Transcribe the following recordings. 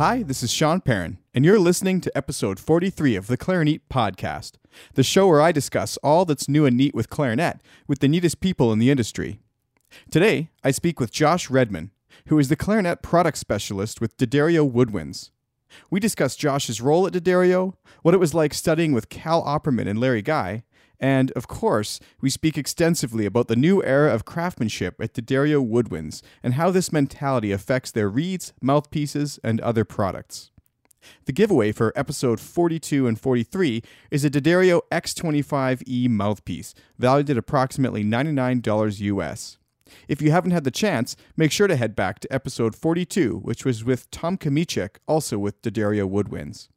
Hi, this is Sean Perrin, and you're listening to episode 43 of the Clarinet Podcast, the show where I discuss all that's new and neat with clarinet with the neatest people in the industry. Today, I speak with Josh Redman, who is the clarinet product specialist with D'Addario Woodwinds. We discuss Josh's role at D'Addario, what it was like studying with Cal Opperman and Larry Guy, and, of course, we speak extensively about the new era of craftsmanship at D'Addario Woodwinds and how this mentality affects their reeds, mouthpieces, and other products. The giveaway for episode 42 and 43 is a D'Addario X25E mouthpiece, valued at approximately $99 US. If you haven't had the chance, make sure to head back to episode 42, which was with Tom Kamichek, also with D'Addario Woodwinds.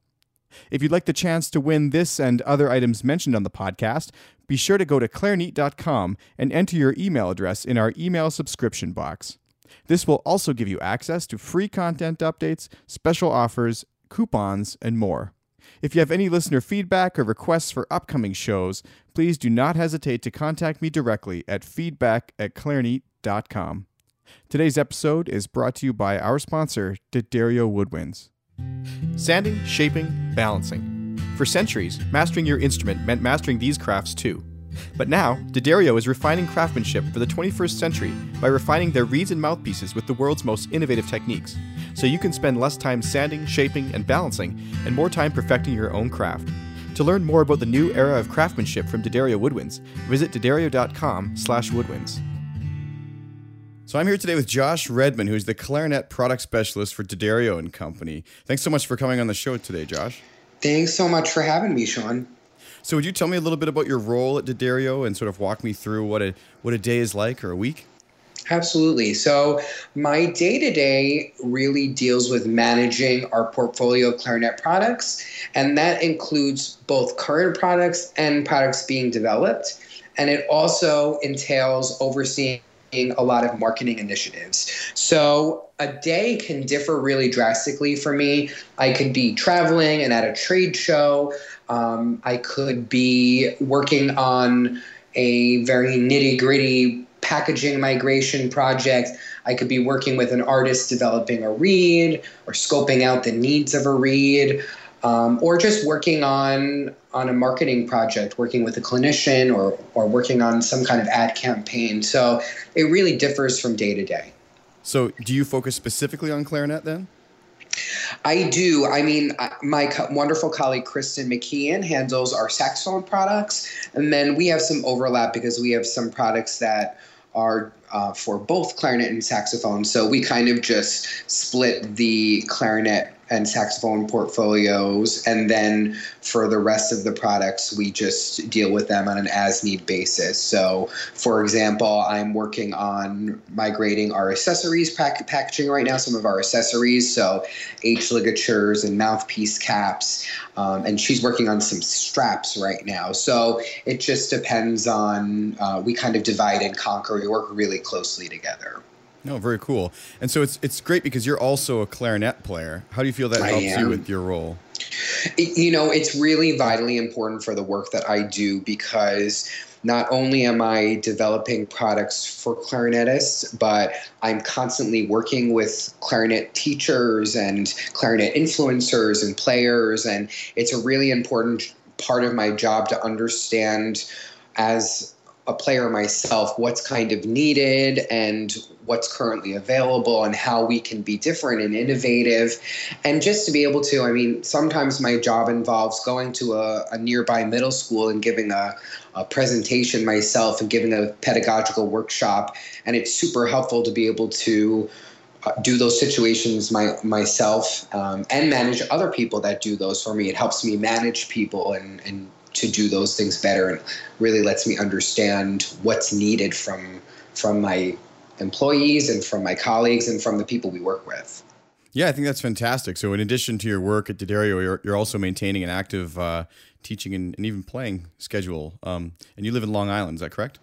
If you'd like the chance to win this and other items mentioned on the podcast, be sure to go to clarinet.com and enter your email address in our email subscription box. This will also give you access to free content updates, special offers, coupons, and more. If you have any listener feedback or requests for upcoming shows, please do not hesitate to contact me directly at feedback at clarinet.com. Today's episode is brought to you by our sponsor, D'Addario Woodwinds. Sanding, shaping, balancing. For centuries, mastering your instrument meant mastering these crafts too. But now, D'Addario is refining craftsmanship for the 21st century by refining their reeds and mouthpieces with the world's most innovative techniques, so you can spend less time sanding, shaping, and balancing, and more time perfecting your own craft. To learn more about the new era of craftsmanship from D'Addario Woodwinds, visit d'addario.com slash woodwinds. So I'm here today with Josh Redman, who's the clarinet product specialist for D'Addario and Company. Thanks so much for coming on the show today, Josh. Thanks so much for having me, Sean. So would you tell me a little bit about your role at D'Addario and sort of walk me through what a what a day is like or a week? Absolutely. So, my day to day really deals with managing our portfolio of clarinet products, and that includes both current products and products being developed. And it also entails overseeing a lot of marketing initiatives. So a day can differ really drastically for me. I could be traveling and at a trade show. Um, I could be working on a very nitty gritty packaging migration project. I could be working with an artist developing a reed or scoping out the needs of a reed um, or just working on on a marketing project, working with a clinician, or or working on some kind of ad campaign. So it really differs from day to day. So, do you focus specifically on clarinet then? I do. I mean, my co- wonderful colleague Kristen McKeon handles our saxophone products, and then we have some overlap because we have some products that are uh, for both clarinet and saxophone. So we kind of just split the clarinet and saxophone portfolios. And then for the rest of the products, we just deal with them on an as need basis. So, for example, I'm working on migrating our accessories pack- packaging right now, some of our accessories. So, H ligatures and mouthpiece caps. Um, and she's working on some straps right now. So, it just depends on, uh, we kind of divide and conquer. We work really closely together. No, very cool. And so it's it's great because you're also a clarinet player. How do you feel that helps you with your role? You know, it's really vitally important for the work that I do because not only am I developing products for clarinetists, but I'm constantly working with clarinet teachers and clarinet influencers and players. And it's a really important part of my job to understand as a player myself what's kind of needed and what's currently available and how we can be different and innovative and just to be able to i mean sometimes my job involves going to a, a nearby middle school and giving a, a presentation myself and giving a pedagogical workshop and it's super helpful to be able to uh, do those situations my, myself um, and manage other people that do those for me. It helps me manage people and, and to do those things better and really lets me understand what's needed from from my employees and from my colleagues and from the people we work with. Yeah, I think that's fantastic. So, in addition to your work at D'Addario, you're, you're also maintaining an active uh, teaching and, and, even playing schedule. Um, and you live in Long Island, is that correct?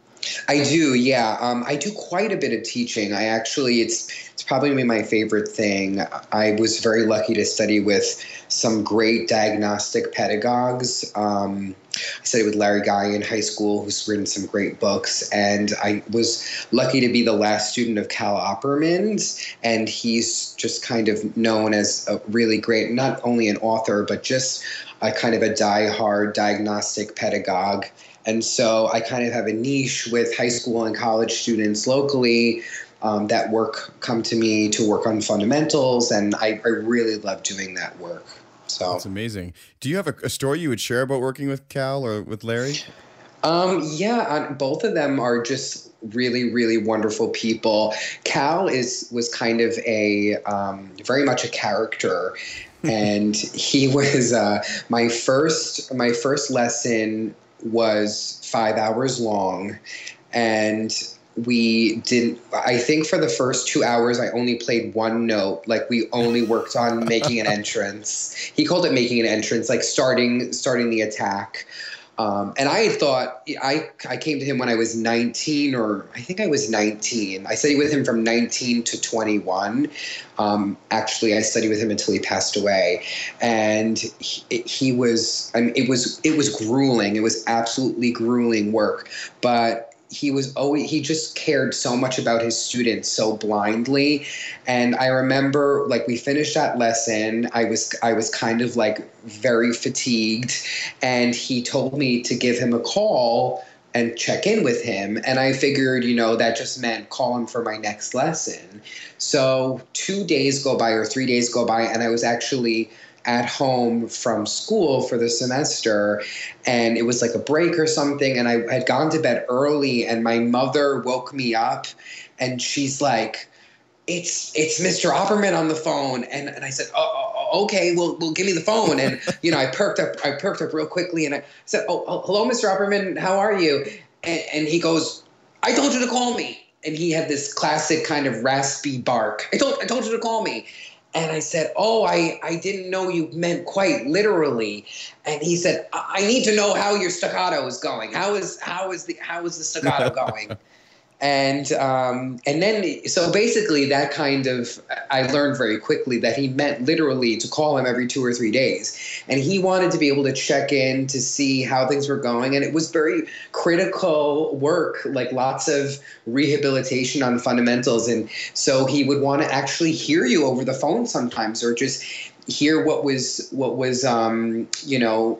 I do, yeah. Um, I do quite a bit of teaching. I actually, it's it's probably my favorite thing. I was very lucky to study with some great diagnostic pedagogues. Um, I studied with Larry Guy in high school, who's written some great books, and I was lucky to be the last student of Cal Opperman's, and he's just kind of known as a really great, not only an author, but just a kind of a die-hard diagnostic pedagogue. And so I kind of have a niche with high school and college students locally um, that work come to me to work on fundamentals, and I, I really love doing that work. So it's amazing. Do you have a, a, story you would share about working with Cal or with Larry? Um, yeah, both of them are just really, really wonderful people. Cal is was kind of a um, very much a character, and he was uh, my first my first lesson was five hours long, and we didn't i think for the first two hours i only played one note like we only worked on making an entrance. He called it making an entrance like starting starting the attack um, and I had thought I I came to him when I was 19 or I think I was 19. I studied with him from 19 to 21. Um, actually, I studied with him until he passed away, and he, he was I mean, it was it was grueling. It was absolutely grueling work, but he was always he just cared so much about his students so blindly. And i remember like we finished that lesson. I was i was kind of like very fatigued. And he told me to give him a call and check in with him. And i figured you know that just meant call him for my next lesson. So two days go by or three days go by and i was actually at home from school for the semester and it was like a break or something and I had gone to bed early and my mother woke me up and she's like it's it's Mr. Opperman on the phone and, and I said oh, oh, oh, okay well well give me the phone and you know I perked up I perked up real quickly and I said oh, oh hello Mr. Opperman how are you and, and he goes I told you to call me and he had this classic kind of raspy bark I told I told you to call me and I said, Oh, I, I didn't know you meant quite literally. And he said, I, I need to know how your staccato is going. How is how is the how is the staccato going? And um, and then so basically that kind of I learned very quickly that he meant literally to call him every two or three days, and he wanted to be able to check in to see how things were going, and it was very critical work, like lots of rehabilitation on fundamentals, and so he would want to actually hear you over the phone sometimes, or just hear what was what was um, you know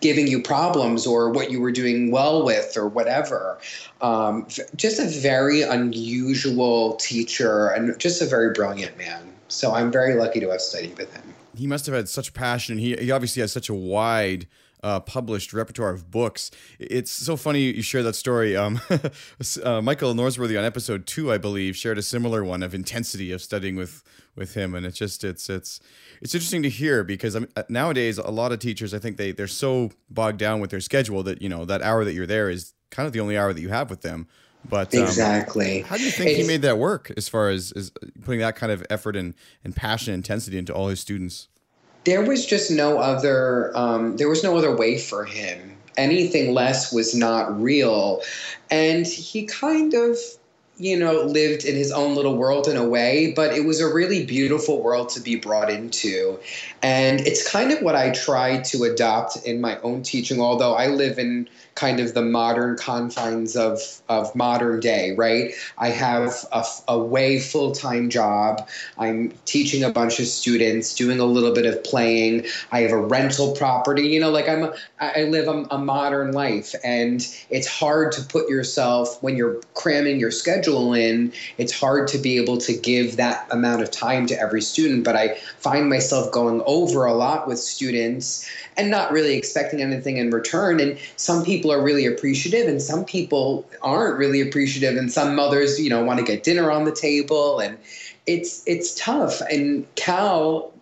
giving you problems or what you were doing well with or whatever. Um, just a very unusual teacher and just a very brilliant man. So I'm very lucky to have studied with him. He must have had such passion. He, he obviously has such a wide uh, published repertoire of books. It's so funny you share that story. Um, uh, Michael Norsworthy on episode two, I believe, shared a similar one of intensity of studying with with him, and it's just it's it's it's interesting to hear because I mean, uh, nowadays a lot of teachers I think they they're so bogged down with their schedule that you know that hour that you're there is kind of the only hour that you have with them. But um, exactly, how do you think it's, he made that work as far as, as putting that kind of effort and, and passion and intensity into all his students? There was just no other. Um, there was no other way for him. Anything less was not real, and he kind of you know, lived in his own little world in a way, but it was a really beautiful world to be brought into. And it's kind of what I try to adopt in my own teaching, although I live in kind of the modern confines of, of modern day, right? I have a, a way full time job. I'm teaching a bunch of students, doing a little bit of playing. I have a rental property. You know, like I'm, I live a, a modern life, and it's hard to put yourself when you're cramming your schedule in. It's hard to be able to give that amount of time to every student. But I find myself going over a lot with students and not really expecting anything in return. And some people are really appreciative, and some people aren't really appreciative. And some mothers, you know, want to get dinner on the table, and it's it's tough. And Cal,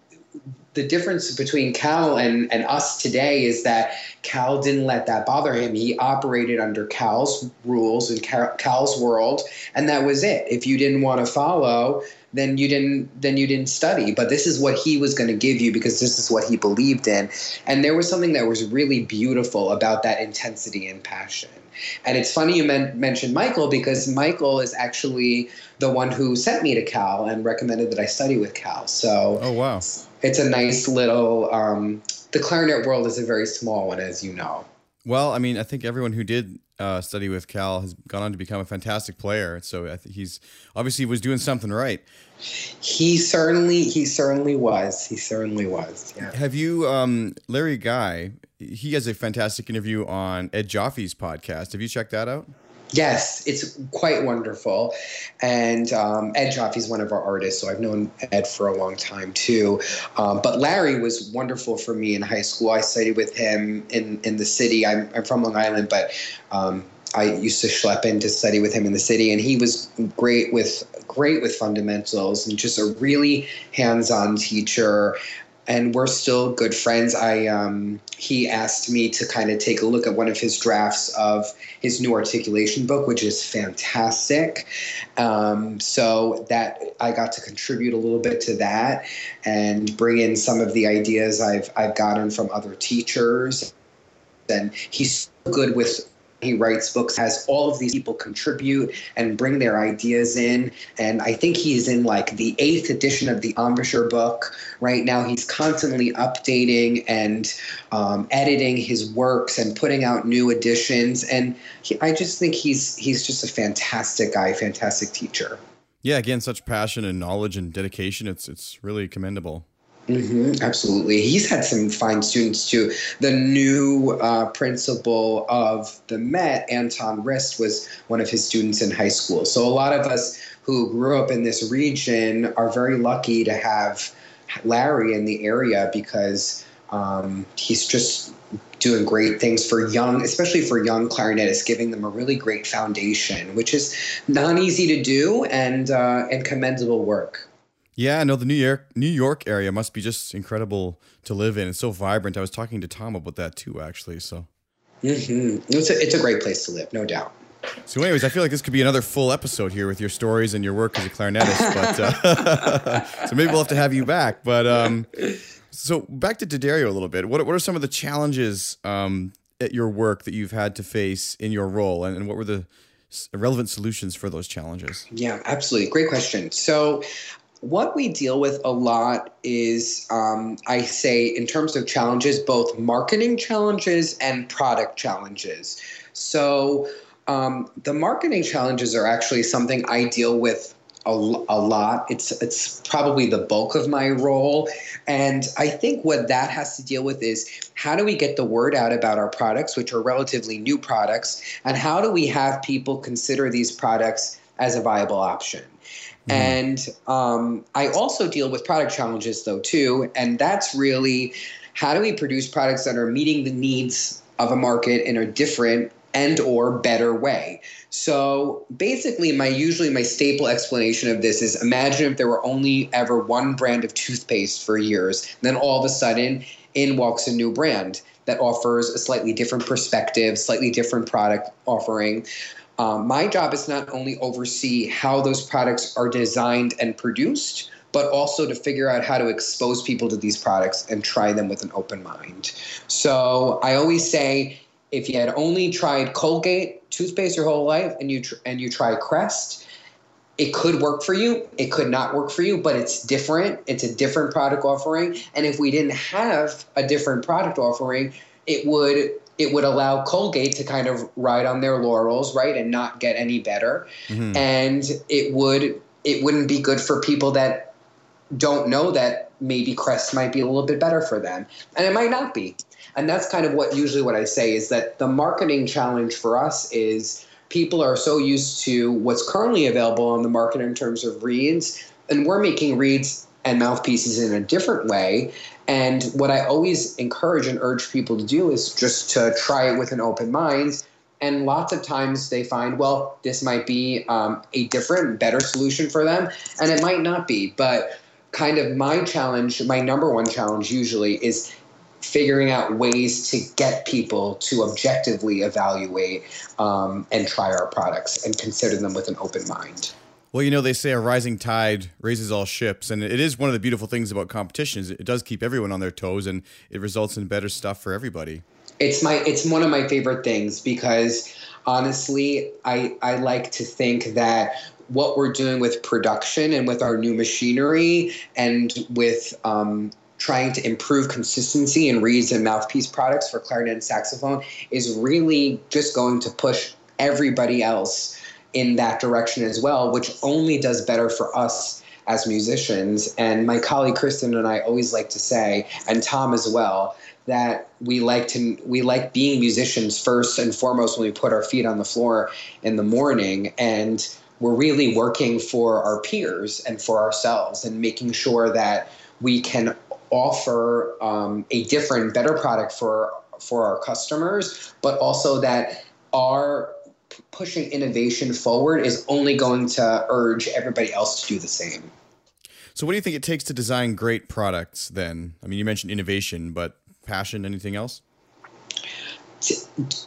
the difference between Cal and, and us today is that Cal didn't let that bother him. He operated under Cal's rules and Cal's world, and that was it. If you didn't want to follow, then you didn't then you didn't study. But this is what he was going to give you because this is what he believed in. And there was something that was really beautiful about that intensity and passion. And it's funny you men- mentioned Michael because Michael is actually the one who sent me to Cal and recommended that I study with Cal. So oh wow, it's a nice little. Um, the clarinet world is a very small one, as you know. Well, I mean, I think everyone who did uh, study with Cal has gone on to become a fantastic player. So I think he's obviously was doing something right. He certainly, he certainly was. He certainly was. Yeah. Have you, um, Larry Guy? He has a fantastic interview on Ed Joffe's podcast. Have you checked that out? Yes, it's quite wonderful. And um, Ed Joffe's one of our artists, so I've known Ed for a long time too. Um, but Larry was wonderful for me in high school. I studied with him in, in the city. I'm, I'm from Long Island, but um, I used to schlep in to study with him in the city, and he was great with great with fundamentals and just a really hands-on teacher and we're still good friends. I um, he asked me to kind of take a look at one of his drafts of his new articulation book, which is fantastic. Um, so that I got to contribute a little bit to that and bring in some of the ideas I've I've gotten from other teachers. And he's good with he writes books, has all of these people contribute and bring their ideas in. And I think he's in like the eighth edition of the Embouchure book. Right now, he's constantly updating and um, editing his works and putting out new editions. And he, I just think he's he's just a fantastic guy, fantastic teacher. Yeah, again, such passion and knowledge and dedication. It's it's really commendable. Mm-hmm, absolutely. He's had some fine students too. The new uh, principal of the Met, Anton Rist, was one of his students in high school. So a lot of us who grew up in this region are very lucky to have Larry in the area because um, he's just doing great things for young, especially for young clarinetists, giving them a really great foundation, which is not easy to do and uh, and commendable work. Yeah, no, the New York New York area must be just incredible to live in. It's so vibrant. I was talking to Tom about that too, actually. So, mm-hmm. it's a, it's a great place to live, no doubt. So, anyways, I feel like this could be another full episode here with your stories and your work as a clarinetist. But uh, so maybe we'll have to have you back. But um, so back to D'Addario a little bit. What what are some of the challenges um, at your work that you've had to face in your role, and, and what were the relevant solutions for those challenges? Yeah, absolutely. Great question. So, what we deal with a lot is, um, I say, in terms of challenges, both marketing challenges and product challenges. So, um, the marketing challenges are actually something I deal with a, a, lot. It's it's probably the bulk of my role, and I think what that has to deal with is how do we get the word out about our products, which are relatively new products, and how do we have people consider these products as a viable option. Mm. And um, I also deal with product challenges though too, and that's really how do we produce products that are meeting the needs of a market in a different and or better way. So basically my usually my staple explanation of this is imagine if there were only ever one brand of toothpaste for years, then all of a sudden in walks a new brand that offers a slightly different perspective, slightly different product offering. Um, my job is not only oversee how those products are designed and produced, but also to figure out how to expose people to these products and try them with an open mind. So I always say, if you had only tried Colgate toothpaste your whole life and you tr- and you try Crest, it could work for you. It could not work for you, but it's different. It's a different product offering. And if we didn't have a different product offering, it would it would allow Colgate to kind of ride on their laurels, right, and not get any better. Mm-hmm. And it would it wouldn't be good for people that don't know that maybe Crest might be a little bit better for them, and it might not be. And that's kind of what usually what I say is that the marketing challenge for us is people are so used to what's currently available on the market in terms of reeds, and we're making reeds and mouthpieces in a different way and what I always encourage and urge people to do is just to try it with an open mind. And lots of times they find, well, this might be um, a different, better solution for them, and it might not be. But kind of my challenge, my number one challenge usually is figuring out ways to get people to objectively evaluate um, and try our products and consider them with an open mind. Well, you know, they say a rising tide raises all ships, and it is one of the beautiful things about competition is it does keep everyone on their toes, and it results in better stuff for everybody. It's my it's one of my favorite things because honestly, I I like to think that what we're doing with production and with our new machinery and with um, trying to improve consistency in reeds and mouthpiece products for clarinet and saxophone is really just going to push everybody else in that direction as well, which only does better for us as musicians. And my colleague Kristen and I always like to say, and Tom as well, that we like to we like being musicians first and foremost when we put our feet on the floor in the morning and we're really working for our peers and for ourselves and making sure that we can offer um, a different better product for for our customers but also that our pushing innovation forward is only going to urge everybody else to do the same so what do you think it takes to design great products then i mean you mentioned innovation but passion, anything else?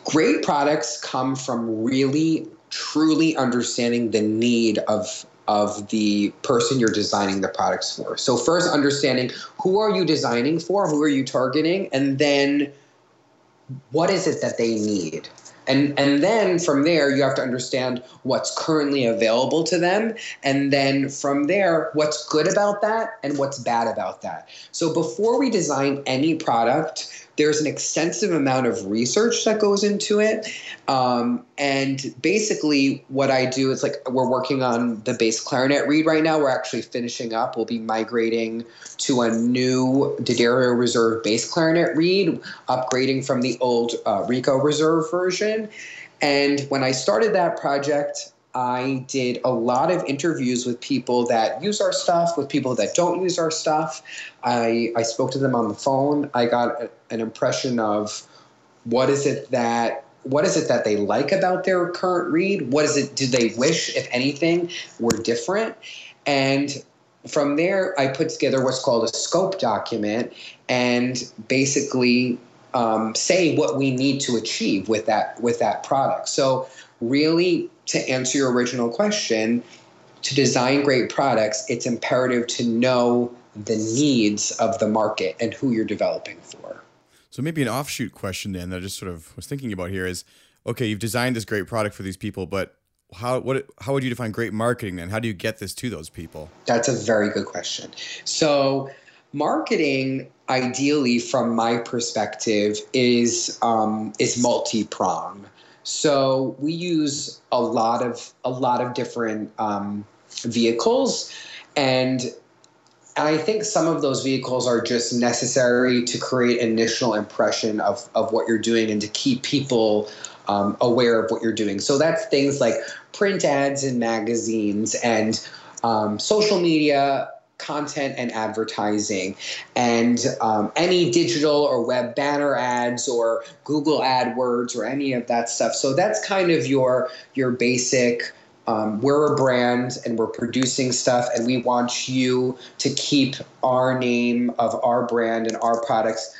Great products come from really, truly understanding the need of of the person you're designing the products for. So first understanding who are you designing for, who are you targeting, and then what is it that they need? And, and then from there, you have to understand what's currently available to them. And then from there, what's good about that and what's bad about that. So before we design any product, there's an extensive amount of research that goes into it. Um, and basically, what I do is like we're working on the bass clarinet reed right now. We're actually finishing up. We'll be migrating to a new D'Addario Reserve bass clarinet reed, upgrading from the old uh, Rico Reserve version. And when I started that project, I did a lot of interviews with people that use our stuff, with people that don't use our stuff. I, I spoke to them on the phone. I got a, an impression of what is it that what is it that they like about their current reed? What is it do they wish, if anything, were different? And from there, I put together what's called a scope document and basically um, say what we need to achieve with that with that product. So really to answer your original question, to design great products, it's imperative to know the needs of the market and who you're developing for. So maybe an offshoot question then that I just sort of was thinking about here is okay, you've designed this great product for these people, but how what how would you define great marketing then? How do you get this to those people? That's a very good question. So marketing ideally from my perspective is um, is multi-pronged so we use a lot of a lot of different um, vehicles, and I think some of those vehicles are just necessary to create initial impression of, of what you're doing and to keep people um, aware of what you're doing. So that's things like print ads in magazines and um, social media content and advertising. And um, any digital or web banner ads or google adwords or any of that stuff. So that's kind of your your basic um, we're a brand and we're producing stuff and we want you to keep our name of our brand and our products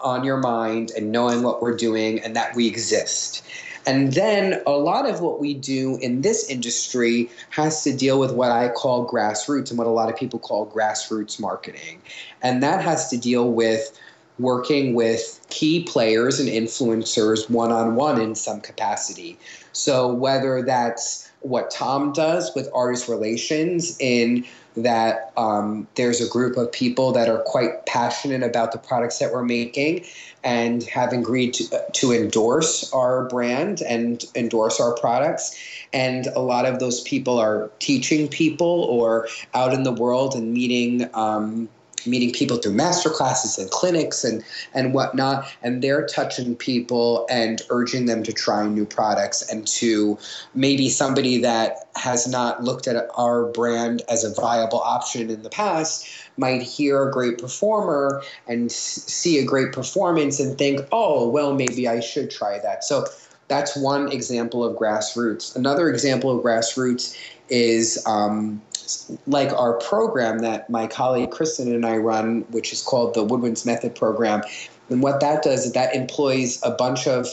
on your mind and knowing what we're doing and that we exist and then a lot of what we do in this industry has to deal with what I call grassroots and what a lot of people call grassroots marketing. And that has to deal with working with key players and influencers one on one in some capacity. So whether that's what Tom does with artist relations in that um, there's a group of people that are quite passionate about the products that we're making and have agreed to, to endorse our brand and endorse our products. And a lot of those people are teaching people or out in the world and meeting um, meeting people through master classes and clinics and and whatnot and they're touching people and urging them to try new products and to maybe somebody that has not looked at our brand as a viable option in the past might hear a great performer and see a great performance and think oh well maybe i should try that. So that's one example of grassroots. Another example of grassroots is um, like our program that my colleague Kristen and I run, which is called the Woodwinds Method Program. And what that does is that employs a bunch of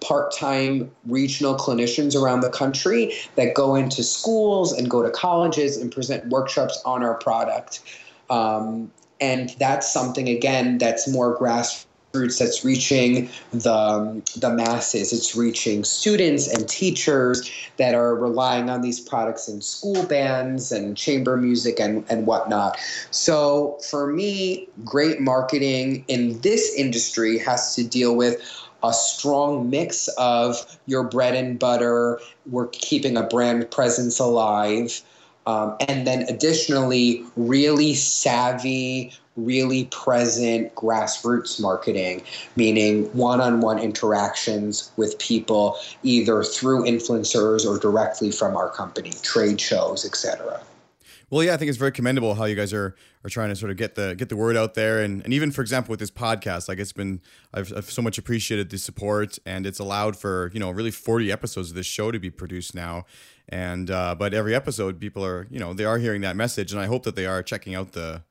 part time regional clinicians around the country that go into schools and go to colleges and present workshops on our product. Um, and that's something, again, that's more grassroots that's reaching the, um, the masses. It's reaching students and teachers that are relying on these products in school bands and chamber music and, and whatnot. So for me, great marketing in this industry has to deal with a strong mix of your bread and butter. We're keeping a brand presence alive. Um, and then additionally, really savvy, really present grassroots marketing, meaning one on one interactions with people, either through influencers or directly from our company, trade shows, etc. Well, yeah, I think it's very commendable how you guys are are trying to sort of get the get the word out there, and, and even for example with this podcast, like it's been I've, I've so much appreciated the support, and it's allowed for you know really forty episodes of this show to be produced now, and uh, but every episode people are you know they are hearing that message, and I hope that they are checking out the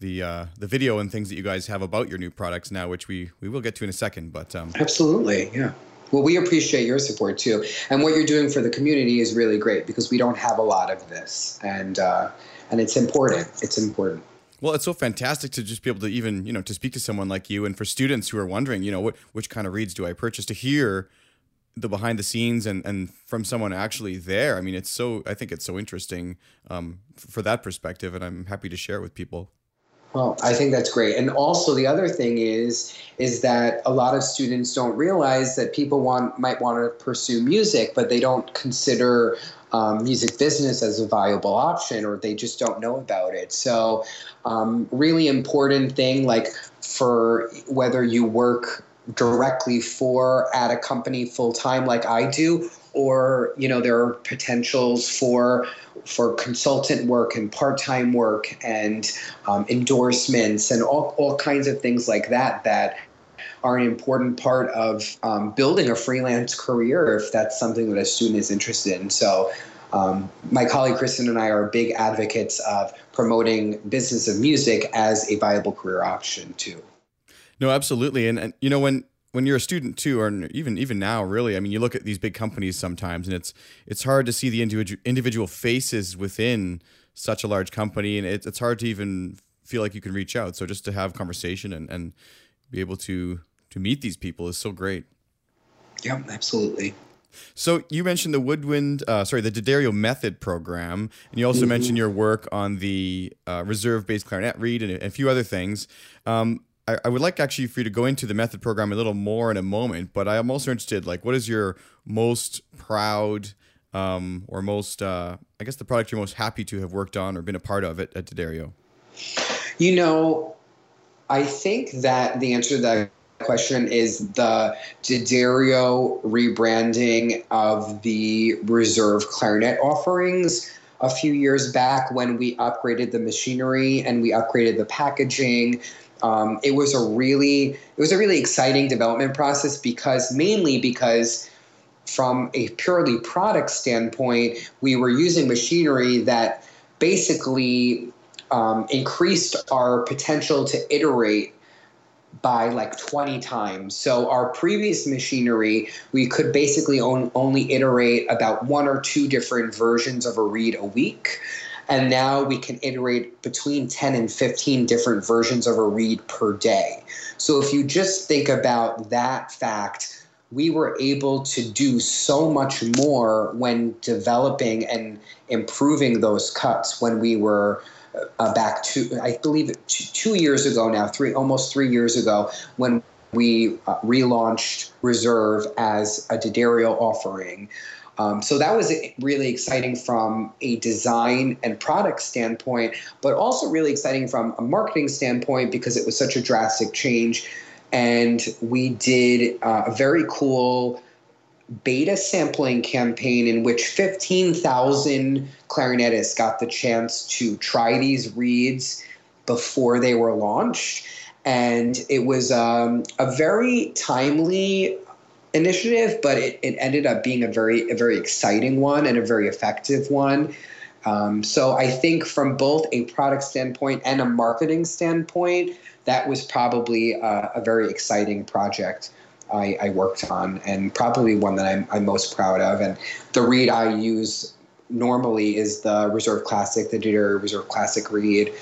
the uh, the video and things that you guys have about your new products now, which we we will get to in a second. But um, absolutely, yeah. Well, we appreciate your support too, and what you're doing for the community is really great because we don't have a lot of this, and uh, and it's important. It's important. Well, it's so fantastic to just be able to even you know to speak to someone like you, and for students who are wondering, you know, what which kind of reeds do I purchase to hear the behind the scenes and and from someone actually there. I mean, it's so I think it's so interesting um, for that perspective, and I'm happy to share it with people. Well, I think that's great. And also the other thing is is that a lot of students don't realize that people want might want to pursue music, but they don't consider um, music business as a viable option, or they just don't know about it. So, um, really important thing, like for whether you work directly for at a company full time, like I do, or you know there are potentials for for consultant work and part-time work and um, endorsements and all, all kinds of things like that that are an important part of um, building a freelance career if that's something that a student is interested in so um, my colleague Kristen and I are big advocates of promoting business of music as a viable career option too. No, absolutely, and, and you know when when you're a student too, or even even now, really, I mean, you look at these big companies sometimes, and it's it's hard to see the individual individual faces within such a large company, and it's it's hard to even feel like you can reach out. So just to have conversation and and be able to to meet these people is so great. Yeah, absolutely. So you mentioned the Woodwind, uh, sorry, the D'Addario Method program, and you also mm-hmm. mentioned your work on the uh, reserve-based clarinet reed and a, a few other things. Um, I, I would like actually for you to go into the method program a little more in a moment, but I am also interested, like, what is your most proud um, or most, uh, I guess, the product you're most happy to have worked on or been a part of at, at D'Addario? You know, I think that the answer to that question is the D'Addario rebranding of the reserve clarinet offerings a few years back when we upgraded the machinery and we upgraded the packaging um, it was a really it was a really exciting development process because mainly because from a purely product standpoint, we were using machinery that basically um, increased our potential to iterate by like 20 times. So our previous machinery, we could basically on, only iterate about one or two different versions of a reed a week. And now we can iterate between 10 and 15 different versions of a reed per day. So if you just think about that fact, we were able to do so much more when developing and improving those cuts when we were uh, back to, I believe, two years ago now, three almost three years ago, when we uh, relaunched Reserve as a D'Addario offering. Um, so that was really exciting from a design and product standpoint, but also really exciting from a marketing standpoint because it was such a drastic change. And we did uh, a very cool beta sampling campaign in which 15,000 clarinetists got the chance to try these reeds before they were launched. And it was um, a very timely initiative, but it, it ended up being a very a very exciting one and a very effective one. Um, so I think from both a product standpoint and a marketing standpoint, that was probably a, a very exciting project I, I, worked on, and probably one that I'm, I'm most proud of. And the reed I use normally is the Reserve Classic, the D'Addario Reserve Classic read.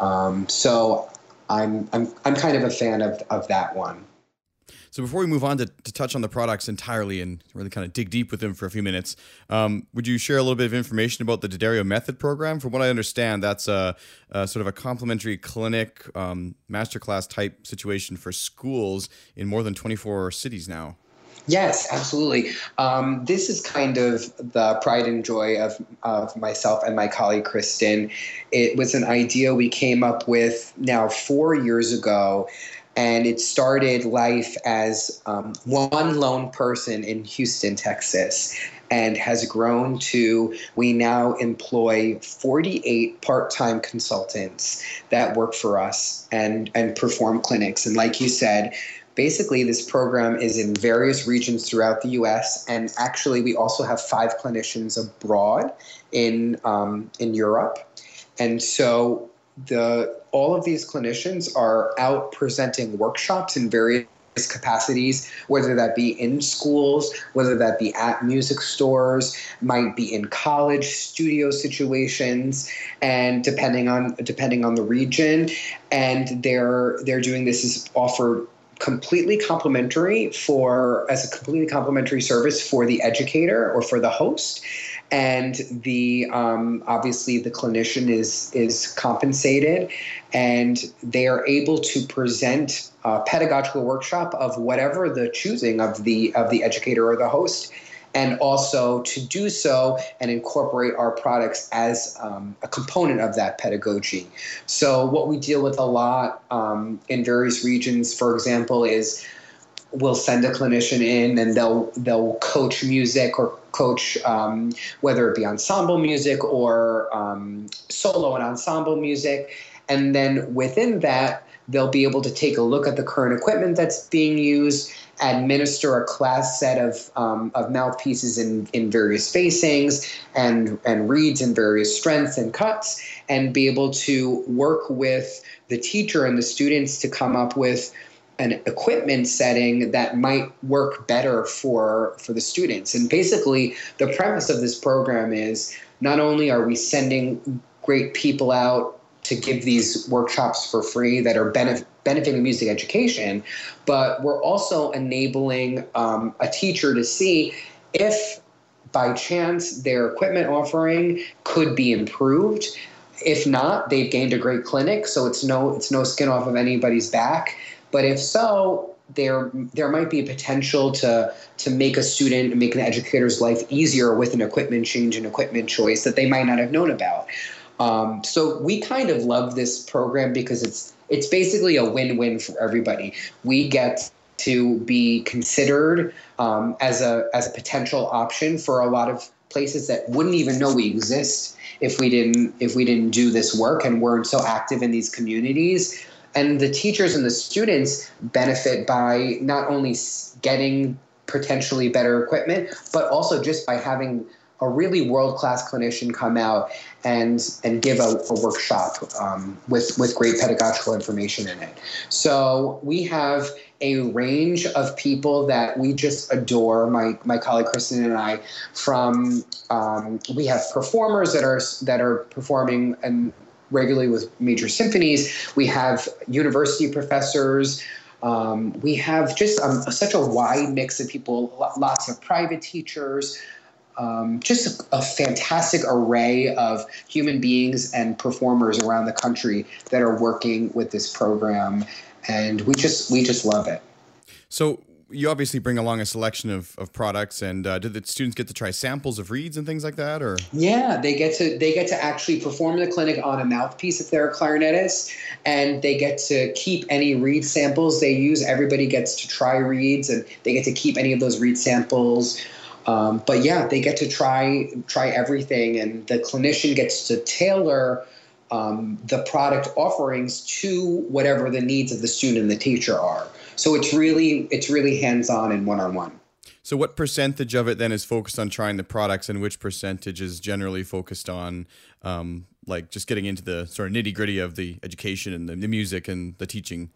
Um, so I'm, I'm, I'm kind of a fan of, of that one. So before we move on to, to touch on the products entirely and really kind of dig deep with them for a few minutes, um, would you share a little bit of information about the D'Addario Method program? From what I understand, that's a, a sort of a complimentary clinic um, masterclass type situation for schools in more than 24 cities now. Yes, absolutely. Um, this is kind of the pride and joy of, of myself and my colleague Kristen. It was an idea we came up with now four years ago and it started life as um, one lone person in Houston, Texas, and has grown to we now employ 48 part-time consultants that work for us and and perform clinics. And like you said, basically this program is in various regions throughout the U.S. and actually we also have five clinicians abroad in um, in Europe. And so the all of these clinicians are out presenting workshops in various capacities, whether that be in schools, whether that be at music stores, might be in college studio situations, and depending on depending on the region, and they're they're doing this is offered completely complimentary for as a completely complimentary service for the educator or for the host and the um, obviously the clinician is is compensated and they are able to present a pedagogical workshop of whatever the choosing of the of the educator or the host and also to do so and incorporate our products as um, a component of that pedagogy. So, what we deal with a lot um, in various regions, for example, is we'll send a clinician in and they'll they'll coach music or coach um, whether it be ensemble music or um, solo and ensemble music. And then within that they'll be able to take a look at the current equipment that's being used administer a class set of, um, of mouthpieces in, in various facings and, and reeds in various strengths and cuts and be able to work with the teacher and the students to come up with an equipment setting that might work better for for the students. And basically the premise of this program is not only are we sending great people out to give these workshops for free that are benef- benefiting music education but we're also enabling um, a teacher to see if by chance their equipment offering could be improved. If not they've gained a great clinic so it's no it's no skin off of anybody's back but if so, there there might be a potential to to make a student and make an educator's life easier with an equipment change and equipment choice that they might not have known about. Um, so we kind of love this program because it's it's basically a win-win for everybody. We get to be considered um, as a as a potential option for a lot of places that wouldn't even know we exist if we didn't if we didn't do this work and weren't so active in these communities and the teachers and the students benefit by not only getting potentially better equipment, but also just by having a really world class clinician come out and and give a, a workshop um, with with great pedagogical information in it. So we have a range of people that we just adore. My my colleague Kristen and I. From um, we have performers that are that are performing and regularly with major symphonies. We have university professors. Um, we have just um, such a wide mix of people, lots of private teachers, um, just a, a, fantastic array of human beings and performers around the country that are working with this program, and we just we just love it. So you obviously bring along a selection of, of products and uh, do the students get to try samples of reeds and things like that or? Yeah they get to they get to actually perform the clinic on a mouthpiece if they're a clarinetist and they get to keep any reed samples they use. Everybody gets to try reeds and they get to keep any of those reed samples. Um, but yeah they get to try try everything and the clinician gets to tailor um, the product offerings to whatever the needs of the student and the teacher are so it's really it's really hands on and one on one. So what percentage of it then is focused on trying the products, and which percentage is generally focused on um, like just getting into the sort of nitty gritty of the education and the, the music and the teaching?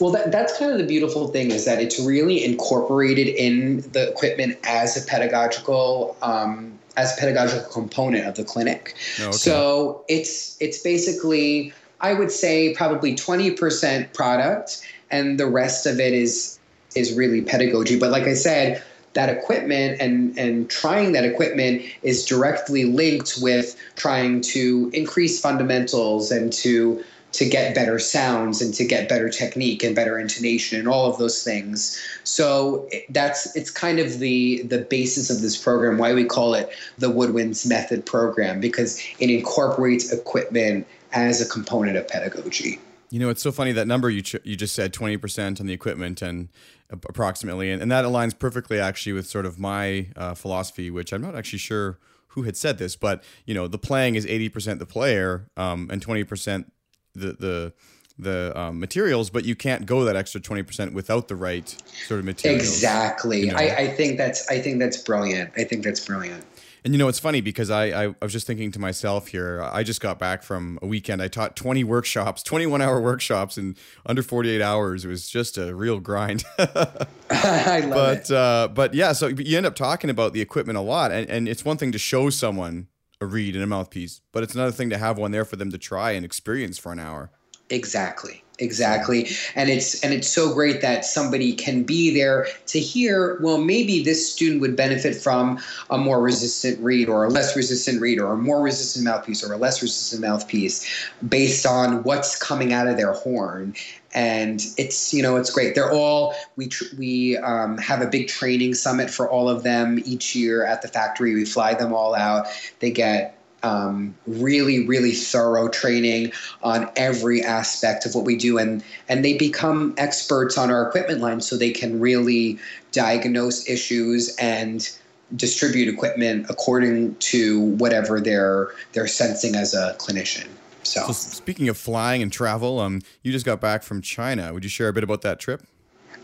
Well, that, that's kind of the beautiful thing is that it's really incorporated in the equipment as a pedagogical um, as a pedagogical component of the clinic. Oh, okay. So it's it's basically I would say probably twenty percent product, and the rest of it is is really pedagogy. But like I said, that equipment and and trying that equipment is directly linked with trying to increase fundamentals and to to get better sounds and to get better technique and better intonation and all of those things. So that's it's kind of the the basis of this program. Why we call it the Woodwinds Method Program because it incorporates equipment as a component of pedagogy. You know, it's so funny that number you ch- you just said twenty percent on the equipment and approximately, and, and that aligns perfectly actually with sort of my uh, philosophy, which I'm not actually sure who had said this, but you know, the playing is eighty percent the player um, and twenty percent the the the um, materials, but you can't go that extra twenty percent without the right sort of materials. Exactly. You know? I, I think that's I think that's brilliant. I think that's brilliant. And you know, it's funny because I, I, I, was just thinking to myself here, I just got back from a weekend. I taught 20 workshops, 21 hour workshops in under 48 hours. It was just a real grind. I love but, it. Uh, but yeah, so you end up talking about the equipment a lot. And, and it's one thing to show someone a reed and a mouthpiece, but it's another thing to have one there for them to try and experience for an hour. Exactly. Exactly. And it's and it's so great that somebody can be there to hear, well, maybe this student would benefit from a more resistant reed or a less resistant reed or a more resistant mouthpiece or a less resistant mouthpiece based on what's coming out of their horn. And it's you know it's great. They're all we tr- we um, have a big training summit for all of them each year at the factory. We fly them all out. They get um, really, really thorough training on every aspect of what we do, and and they become experts on our equipment line, so they can really diagnose issues and distribute equipment according to whatever they're they're sensing as a clinician. So, so speaking of flying and travel, um, you just got back from China. Would you share a bit about that trip?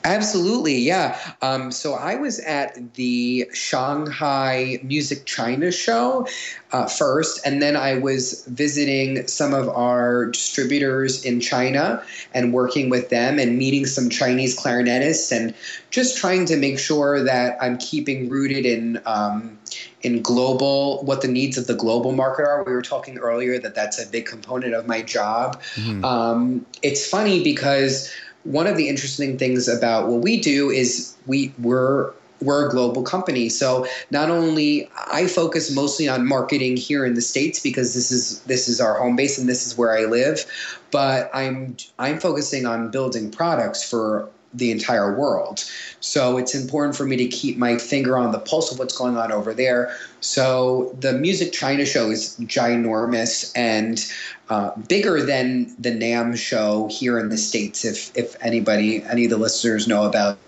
Absolutely, yeah. Um, so I was at the Shanghai Music China show uh, first, and then I was visiting some of our distributors in China and working with them and meeting some Chinese clarinetists and just trying to make sure that I'm keeping rooted in um, in global what the needs of the global market are. We were talking earlier that that's a big component of my job. Mm-hmm. Um, it's funny because one of the interesting things about what we do is we we're we're a global company. So not only I focus mostly on marketing here in the states because this is this is our home base and this is where I live, but I'm I'm focusing on building products for the entire world. So it's important for me to keep my finger on the pulse of what's going on over there. So the Music China show is ginormous and uh, bigger than the NAMM show here in the states. If if anybody, any of the listeners know about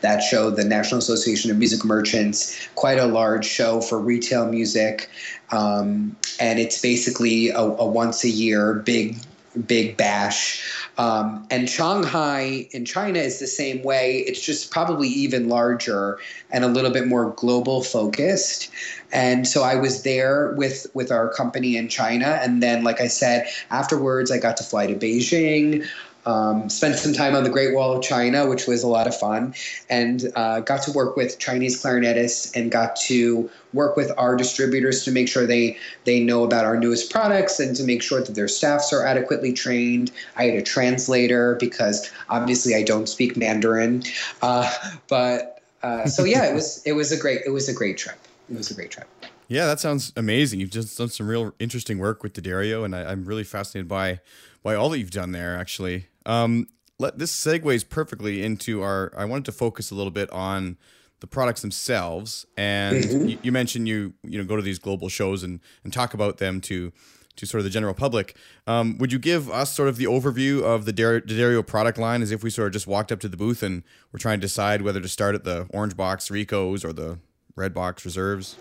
that show, the National Association of Music Merchants, quite a large show for retail music, um, and it's basically a, a once a year big big bash. Um, and Shanghai in China is the same way. It's just probably even larger and a little bit more global focused. And so I was there with with our company in China, and then, like I said, afterwards I got to fly to Beijing. Um, spent some time on the Great Wall of China, which was a lot of fun, and uh, got to work with Chinese clarinetists and got to work with our distributors to make sure they they know about our newest products and to make sure that their staffs are adequately trained. I had a translator because obviously I don't speak Mandarin, uh, but uh, so yeah, it was it was a great it was a great trip. It was a great trip. Yeah, that sounds amazing. You've just done some real interesting work with D'Addario, and I, am really fascinated by by all that you've done there. Actually, um, let this segues perfectly into our. I wanted to focus a little bit on the products themselves, and mm-hmm. you, you, mentioned you you know go to these global shows and and talk about them to to sort of the general public. Um, would you give us sort of the overview of the D'Addario product line as if we sort of just walked up to the booth and we're trying to decide whether to start at the orange box Ricos or the red box reserves?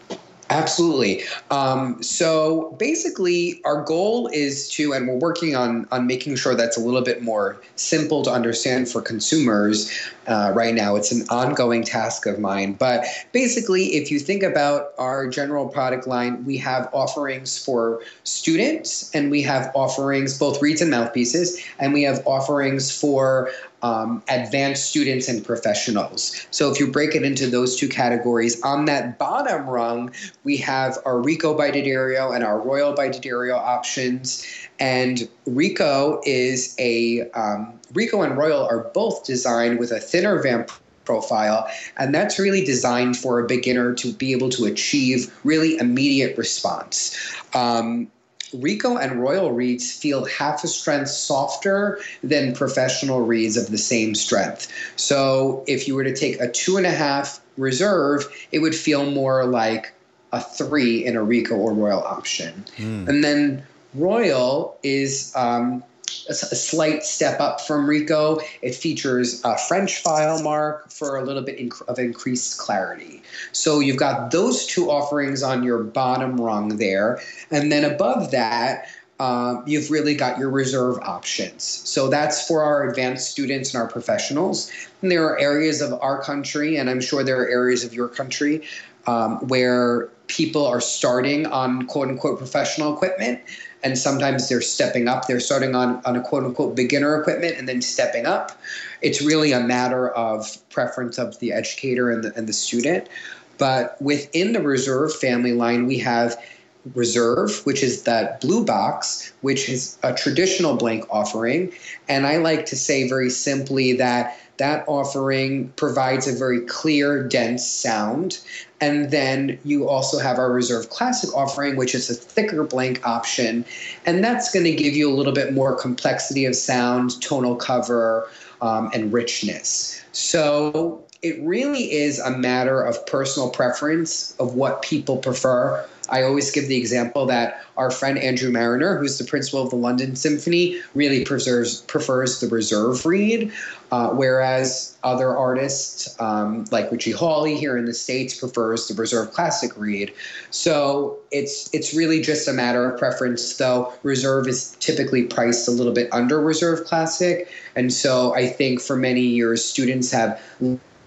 Absolutely. Um, so basically, our goal is to, and we're working on on making sure that's a little bit more simple to understand for consumers. Uh, right now, it's an ongoing task of mine. But basically, if you think about our general product line, we have offerings for students, and we have offerings both reeds and mouthpieces, and we have offerings for um, advanced students and professionals. So if you break it into those two categories, on that bottom rung, we have our Rico by D'Addario and our Royal by D'Addario options. And Rico is a um, Rico and Royal are both designed with a thinner vamp profile, and that's really designed for a beginner to be able to achieve really immediate response. Um, Rico and Royal reeds feel half a strength softer than professional reeds of the same strength. So if you were to take a two and a half reserve, it would feel more like a three in a Rico or Royal option. Mm. And then Royal is um, a, slight step up from Rico. It features a French file mark for a little bit inc- of increased clarity. So you've got those two offerings on your bottom rung there. And then above that, uh, you've really got your reserve options. So that's for our advanced students and our professionals. And there are areas of our country, and I'm sure there are areas of your country, um, where people are starting on quote unquote professional equipment and sometimes they're stepping up. They're starting on, on a quote unquote beginner equipment and then stepping up. It's really a matter of preference of the educator and the, and the student. But within the reserve family line, we have reserve, which is that blue box, which is a traditional blank offering. And I like to say very simply that that offering provides a very clear, dense sound. And then you also have our Reserve Classic offering, which is a thicker blank option. And that's going to give you a little bit more complexity of sound, tonal cover, um, and richness. So it really is a matter of personal preference of what people prefer. I always give the example that our friend Andrew Marriner, who's the principal of the London Symphony, really preserves, prefers the reserve reed, uh, whereas other artists um, like Richie Hawley here in the States prefers the reserve classic reed. So it's it's really just a matter of preference, though reserve is typically priced a little bit under reserve classic. And so I think for many years students have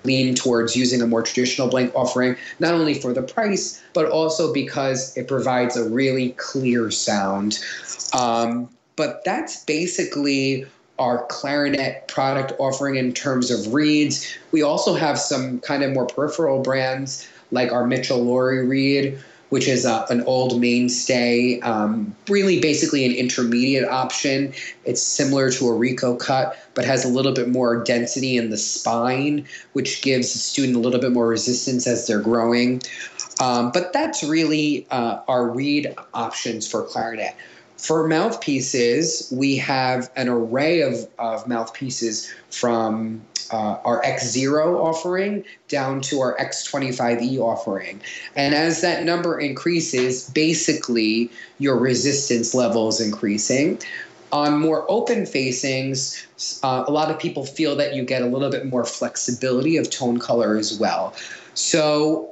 lean towards using a more traditional blank offering, not only for the price, but also because it provides a really clear sound. Um, but that's basically our clarinet product offering in terms of reeds. We also have some kind of more peripheral brands like our Mitchell Lurie reed, which is a, an old mainstay, um, really basically an intermediate option. It's similar to a Rico cut, but has a little bit more density in the spine, which gives the student a little bit more resistance as they're growing. Um, but that's really uh, our reed options for clarinet. For mouthpieces, we have an array of, of mouthpieces from uh, our X0 offering down to our X25E offering. And as that number increases, basically your resistance level is increasing. On more open facings, uh, a lot of people feel that you get a little bit more flexibility of tone color as well. So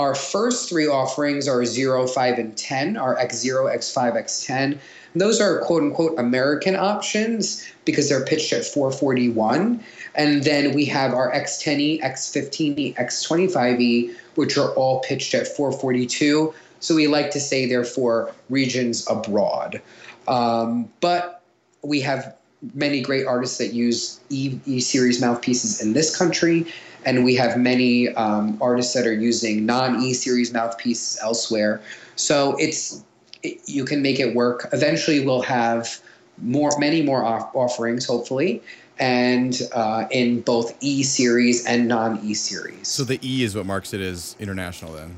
our first three offerings are 0, 5, and 10, our X0, X5, X10. Those are quote unquote American options because they're pitched at 441. And then we have our X10E, X15E, X25E, which are all pitched at 442. So we like to say they're for regions abroad. Um, but we have many great artists that use E, e series mouthpieces in this country, and we have many um, artists that are using non E series mouthpieces elsewhere. So it's it, you can make it work. Eventually, we'll have more, many more off- offerings, hopefully, and uh, in both E series and non E series. So the E is what marks it as international, then.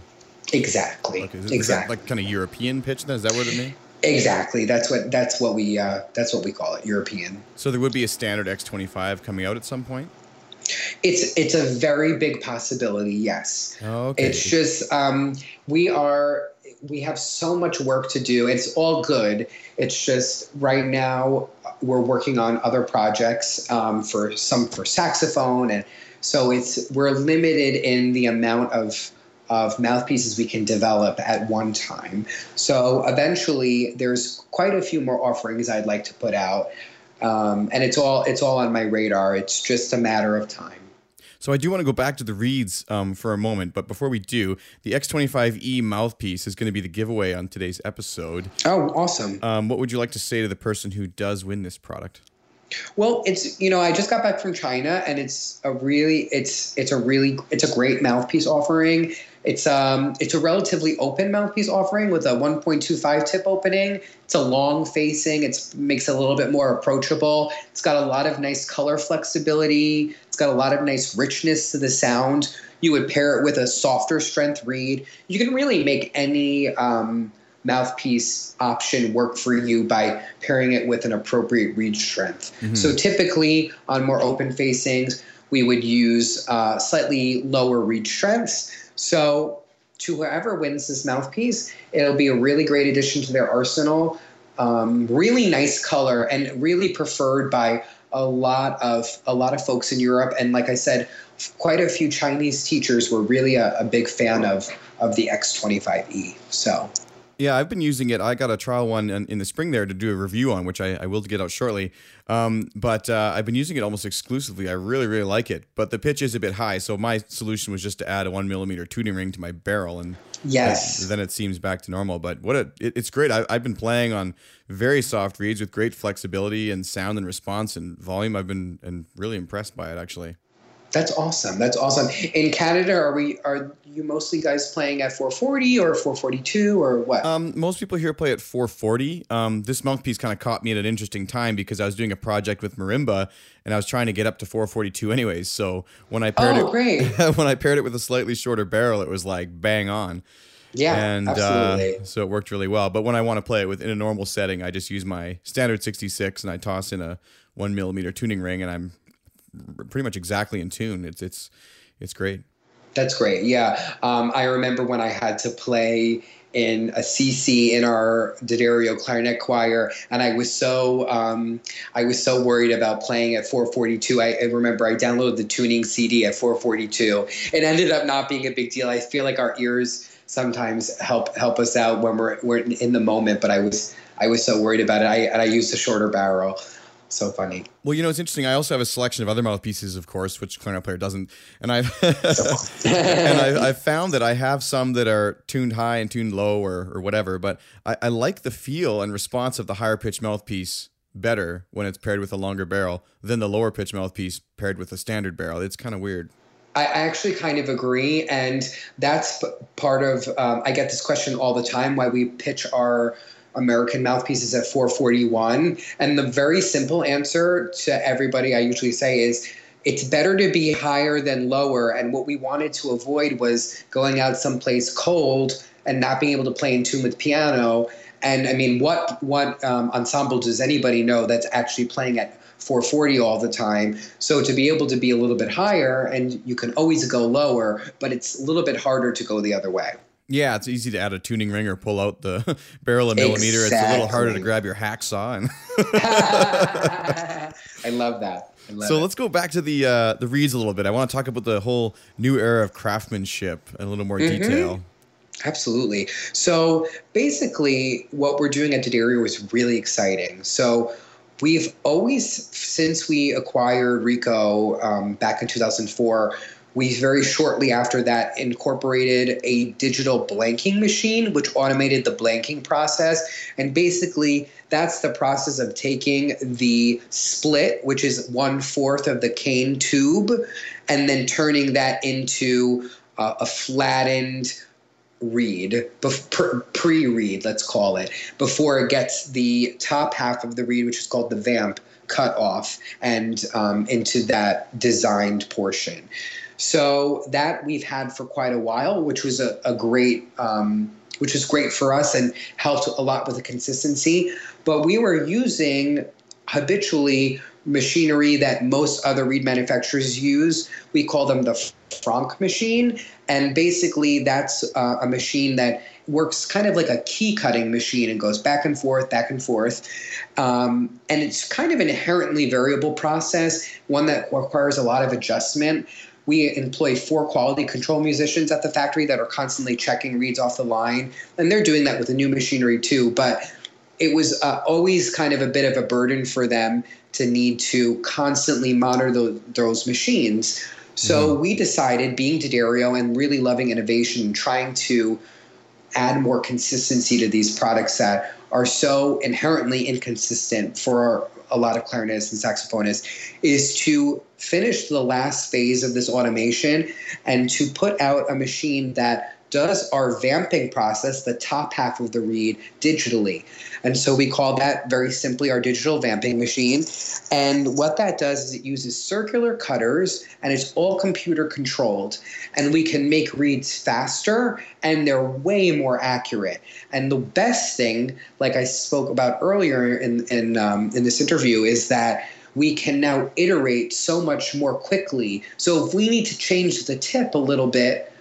Exactly. Okay. Is, exactly. like kind of European pitch? Then is that what it means? Exactly. That's what that's what we uh, that's what we call it, European. So there would be a standard X25 coming out at some point. It's it's a very big possibility. Yes. Okay. It's just um, we are we have so much work to do. It's all good. It's just right now we're working on other projects um, for some for saxophone, and so it's we're limited in the amount of of mouthpieces we can develop at one time. So eventually, there's quite a few more offerings I'd like to put out, um, and it's all it's all on my radar. It's just a matter of time. So I do want to go back to the reeds um, for a moment, but before we do, the X25E mouthpiece is going to be the giveaway on today's episode. Oh, awesome! Um, what would you like to say to the person who does win this product? Well, it's you know I just got back from China and it's a really it's it's a really it's a great mouthpiece offering. It's um it's a relatively open mouthpiece offering with a 1.25 tip opening. It's a long facing. It makes it a little bit more approachable. It's got a lot of nice color flexibility. It's got a lot of nice richness to the sound. You would pair it with a softer strength reed. You can really make any um, mouthpiece option work for you by pairing it with an appropriate reed strength. Mm-hmm. So typically on more open facings, we would use uh, slightly lower reed strengths. So to whoever wins this mouthpiece, it'll be a really great addition to their arsenal. Um, really nice color and really preferred by a lot of a lot of folks in Europe. And like I said, quite a few Chinese teachers were really a, a big fan of of the X25E. So yeah, I've been using it. I got a trial one in, in the spring there to do a review on, which I, I will get out shortly. Um, but uh, I've been using it almost exclusively. I really, really like it. But the pitch is a bit high, so my solution was just to add a one millimeter tuning ring to my barrel, and yes, then it seems back to normal. But what a, it, it's great. I, I've been playing on very soft reeds with great flexibility and sound and response and volume. I've been and really impressed by it actually. That's awesome. That's awesome. In Canada, are we are you mostly guys playing at 440 or 442 or what? Um, most people here play at 440. Um, this mouthpiece kind of caught me at an interesting time because I was doing a project with marimba and I was trying to get up to 442 anyways. So when I paired oh, it, great. when I paired it with a slightly shorter barrel, it was like bang on. Yeah, and absolutely. Uh, so it worked really well. But when I want to play it within a normal setting, I just use my standard 66 and I toss in a one millimeter tuning ring, and I'm pretty much exactly in tune. It's it's it's great. That's great. Yeah, um, I remember when I had to play in a CC in our D'Addario clarinet choir, and I was so um, I was so worried about playing at 442. I, I, remember I downloaded the tuning CD at 442. It ended up not being a big deal. I feel like our ears sometimes help help us out when we're we're in the moment, but I was I was so worried about it. I and I used a shorter barrel so funny. Well, you know, it's interesting. I also have a selection of other mouthpieces, of course, which clarinet player doesn't. And I've and I, have found that I have some that are tuned high and tuned low or, or whatever. But I, I like the feel and response of the higher pitch mouthpiece better when it's paired with a longer barrel than the lower pitch mouthpiece paired with a standard barrel. It's kind of weird. I actually kind of agree, and that's part of. Um, I get this question all the time: why we pitch our American mouthpieces at 441. And the very simple answer to everybody I usually say is it's better to be higher than lower. And what we wanted to avoid was going out someplace cold and not being able to play in tune with piano. And I mean, what what um, ensemble does anybody know that's actually playing at 440 all the time? So to be able to be a little bit higher, and you can always go lower, but it's a little bit harder to go the other way. Yeah, it's easy to add a tuning ring or pull out the barrel a millimeter. Exactly. It's a little harder to grab your hacksaw. And I love that. I love so it. let's go back to the uh, the reeds a little bit. I want to talk about the whole new era of craftsmanship in a little more mm-hmm. detail. Absolutely. So basically, what we're doing at D'Addario is really exciting. So we've always, since we acquired Rico um, back in 2004, we very shortly after that incorporated a digital blanking machine, which automated the blanking process. And basically, that's the process of taking the split, which is one fourth of the cane tube, and then turning that into uh, a flattened reed, pre reed, let's call it, before it gets the top half of the reed, which is called the vamp, cut off and um, into that designed portion. So that we've had for quite a while, which was a, a great, um, which was great for us and helped a lot with the consistency. But we were using habitually machinery that most other reed manufacturers use. We call them the Franck machine, and basically that's uh, a machine that works kind of like a key cutting machine and goes back and forth, back and forth. Um, and it's kind of an inherently variable process, one that requires a lot of adjustment. We employ four quality control musicians at the factory that are constantly checking reeds off the line, and they're doing that with the new machinery too. But it was uh, always kind of a bit of a burden for them to need to constantly monitor those, those machines. So mm-hmm. we decided, being D'Addario and really loving innovation, trying to add more consistency to these products that are so inherently inconsistent for a lot of clarinetists and saxophonists is to finish the last phase of this automation and to put out a machine that does our vamping process, the top half of the reed, digitally. And so we call that very simply our digital vamping machine. And what that does is it uses circular cutters and it's all computer controlled. And we can make reeds faster and they're way more accurate. And the best thing, like I spoke about earlier in, in, um, in this interview, is that we can now iterate so much more quickly. So if we need to change the tip a little bit,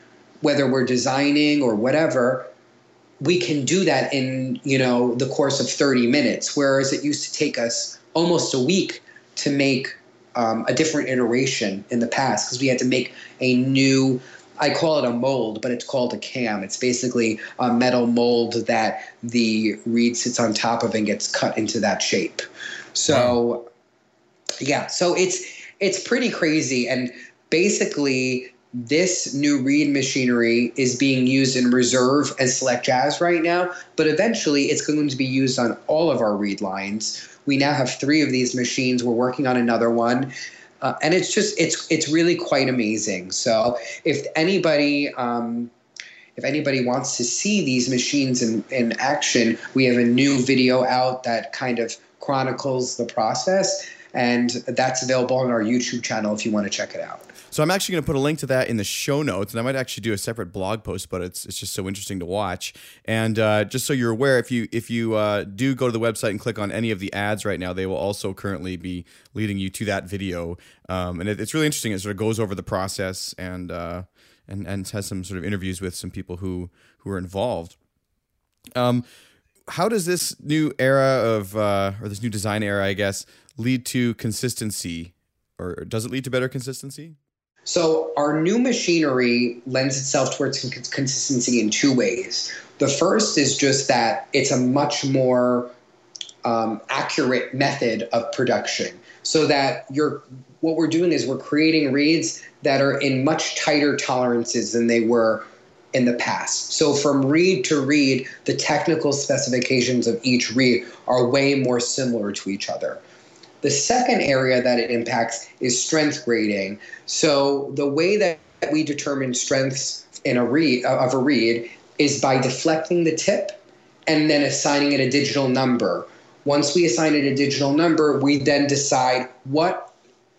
whether we're designing or whatever, we can do that in you know the course of 30 minutes. Whereas it used to take us almost a week to make um, a different iteration in the past because we had to make a new i call it a mold but it's called a cam. It's basically a metal mold that the reed sits on top of and gets cut into that shape. So wow. yeah so it's it's pretty crazy. And basically this new reed machinery is being used in reserve and select jazz right now, but eventually it's going to be used on all of our reed lines. We now have three of these machines. We're working on another one. Uh, and it's just it's it's really quite amazing. So if anybody um, if anybody wants to see these machines in, in action, we have a new video out that kind of chronicles the process, and that's available on our YouTube channel if you want to check it out. So I'm actually going to put a link to that in the show notes, and I might actually do a separate blog post. But it's it's just so interesting to watch. And uh, just so you're aware, if you if you uh, do go to the website and click on any of the ads right now, they will also currently be leading you to that video. Um, and it, it's really interesting. It sort of goes over the process and uh, and and has some sort of interviews with some people who who are involved. Um, how does this new era of uh, or this new design era, I guess, lead to consistency, or does it lead to better consistency? So, our new machinery lends itself towards consistency in two ways. The first is just that it's a much more um, accurate method of production, so that you're what we're doing is we're creating reeds that are in much tighter tolerances than they were in the past. So from reed to reed, the technical specifications of each reed are way more similar to each other. The second area that it impacts is strength grading. So the way that we determine strengths in a reed of a reed is by deflecting the tip and then assigning it a digital number. Once we assign it a digital number, we then decide what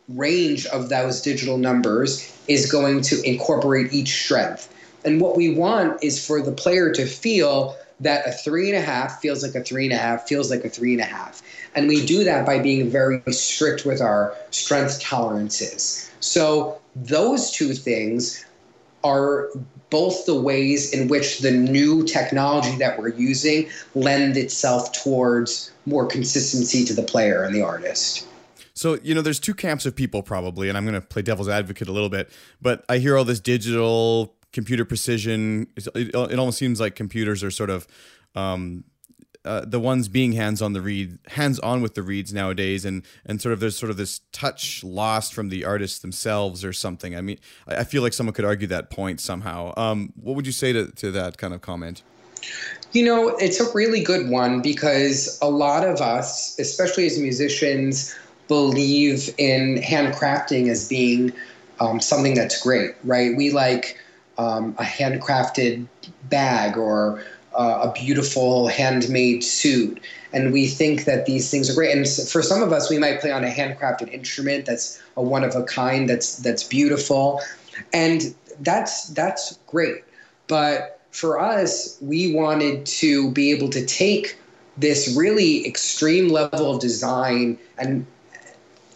range of those digital numbers is going to incorporate each strength. And what we want is for the player to feel that a three and a half feels like a three and a half, feels like a three and a half. And we do that by being very strict with our strength tolerances. So those two things are both the ways in which the new technology that we're using lends itself towards more consistency to the player and the artist. So, you know, there's two camps of people probably, and I'm going to play devil's advocate a little bit, but I hear all this digital computer precision. It, it almost seems like computers are sort of um, uh, the ones being hands on the reed, hands on with the reeds nowadays, and and sort of there's sort of this touch lost from the artists themselves or something. I mean, I, I feel like someone could argue that point somehow. Um, what would you say to to that kind of comment? You know, it's a really good one because a lot of us, especially as musicians, believe in handcrafting as being um, something that's great, right? We like um, a handcrafted bag or uh, a beautiful handmade suit. And we think that these things are great. And for some of us, we might play on a handcrafted instrument that's a one of a kind, that's that's beautiful, and that's that's great. But for us, we wanted to be able to take this really extreme level of design and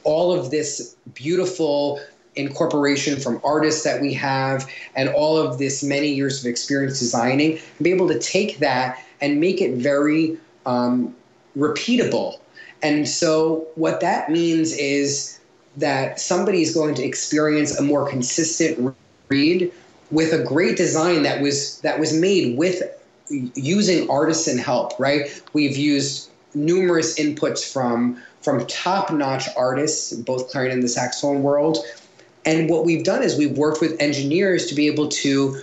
all of this beautiful incorporation from artists that we have and all of this many years of experience designing and be able to take that and make it very um, repeatable. And so what that means is that somebody is going to experience a more consistent reed with a great design that was that was made with using artisan help right? We've used numerous inputs from from top-notch artists both clarinet and the saxophone world and what we've done is we've worked with engineers to be able to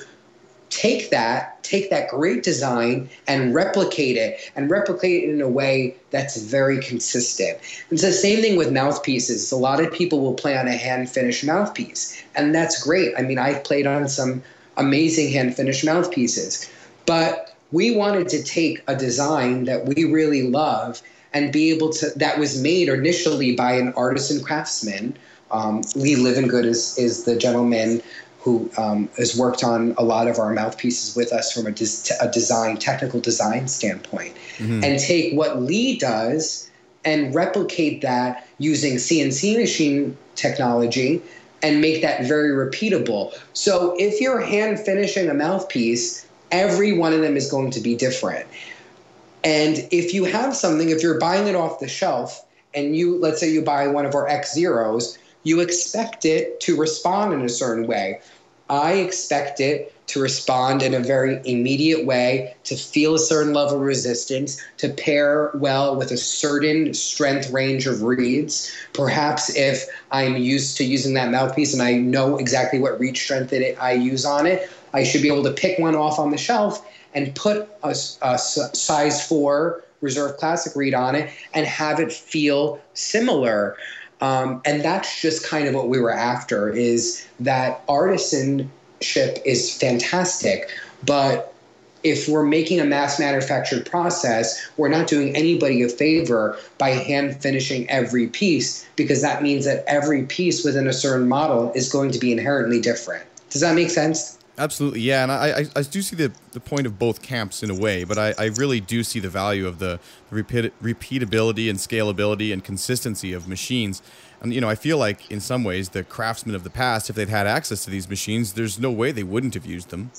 take that, take that great design and replicate it and replicate it in a way that's very consistent. It's the same thing with mouthpieces. A lot of people will play on a hand finished mouthpiece, and that's great. I mean, I've played on some amazing hand finished mouthpieces, but we wanted to take a design that we really love and be able to, that was made initially by an artisan craftsman. Um, Lee Livengood is, is the gentleman who um, has worked on a lot of our mouthpieces with us from a, des- a design, technical design standpoint, mm-hmm. and take what Lee does and replicate that using CNC machine technology and make that very repeatable. So if you're hand finishing a mouthpiece, every one of them is going to be different. And if you have something, if you're buying it off the shelf, and you, let's say you buy one of our X Zeros, you expect it to respond in a certain way. I expect it to respond in a very immediate way, to feel a certain level of resistance, to pair well with a certain strength range of reeds. Perhaps if I'm used to using that mouthpiece and I know exactly what reed strength it, I use on it, I should be able to pick one off on the shelf and put a, a size four reserve classic reed on it and have it feel similar. Um, and that's just kind of what we were after is that artisanship is fantastic, but if we're making a mass manufactured process, we're not doing anybody a favor by hand finishing every piece because that means that every piece within a certain model is going to be inherently different. Does that make sense? Absolutely, yeah, and I, I, I, do see the, the point of both camps in a way, but I, I really do see the value of the repeat, repeatability and scalability and consistency of machines. And you know, I feel like in some ways the craftsmen of the past, if they'd had access to these machines, there's no way they wouldn't have used them.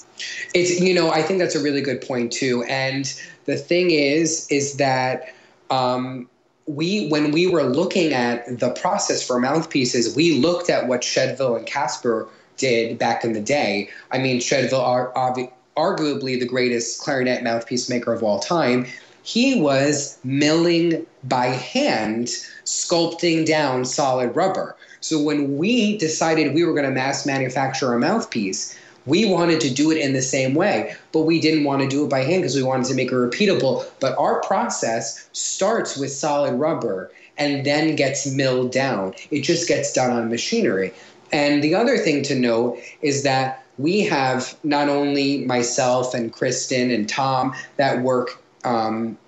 It's you know, I think that's a really good point too. And the thing is, is that um, we when we were looking at the process for mouthpieces, we looked at what Chedeville and Kaspar did back in the day. I mean, Chedeville are arguably the greatest clarinet mouthpiece maker of all time. He was milling by hand, sculpting down solid rubber. So when we decided we were going to mass manufacture a mouthpiece, we wanted to do it in the same way, but we didn't want to do it by hand because we wanted to make it repeatable. But our process starts with solid rubber and then gets milled down. It just gets done on machinery. And the other thing to note is that we have not only myself and Kristen and Tom that work um,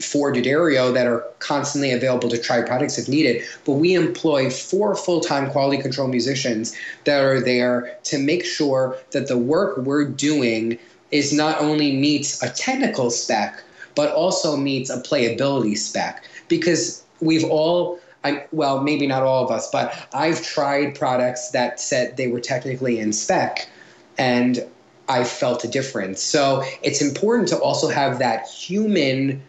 for D'Addario that are constantly available to try products if needed, but we employ four full time quality control musicians that are there to make sure that the work we're doing is not only meets a technical spec, but also meets a playability spec. Because we've all I, well, maybe not all of us, but I've tried products that said they were technically in spec, and I felt a difference. So it's important to also have that human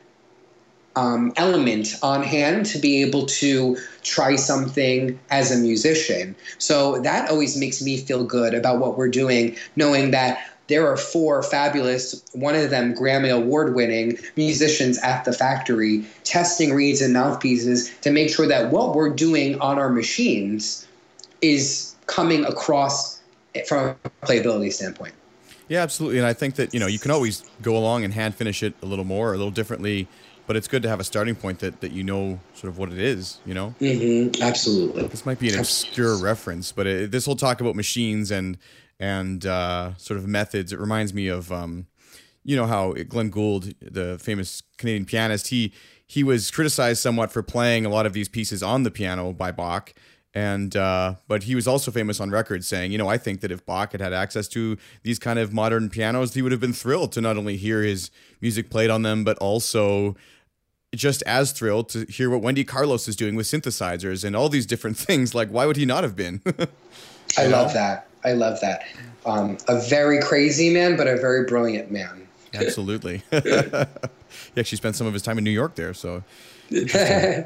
um, element on hand to be able to try something as a musician. So that always makes me feel good about what we're doing, knowing that there are four fabulous, one of them Grammy Award winning musicians at the factory testing reeds and mouthpieces to make sure that what we're doing on our machines is coming across from a playability standpoint. Yeah, absolutely. And I think that, you know, you can always go along and hand finish it a little more, a little differently, but it's good to have a starting point that, that you know sort of what it is, you know? Mm-hmm. Absolutely. This might be an obscure reference, but it, this whole talk about machines and and uh, sort of methods. It reminds me of, um, you know, how Glenn Gould, the famous Canadian pianist, he he was criticized somewhat for playing a lot of these pieces on the piano by Bach. And uh, but he was also famous on record saying, you know, I think that if Bach had had access to these kind of modern pianos, he would have been thrilled to not only hear his music played on them, but also just as thrilled to hear what Wendy Carlos is doing with synthesizers and all these different things. Like, why would he not have been? I love that. I love that. Um, a very crazy man, but a very brilliant man. Absolutely. he actually spent some of his time in New York there. So,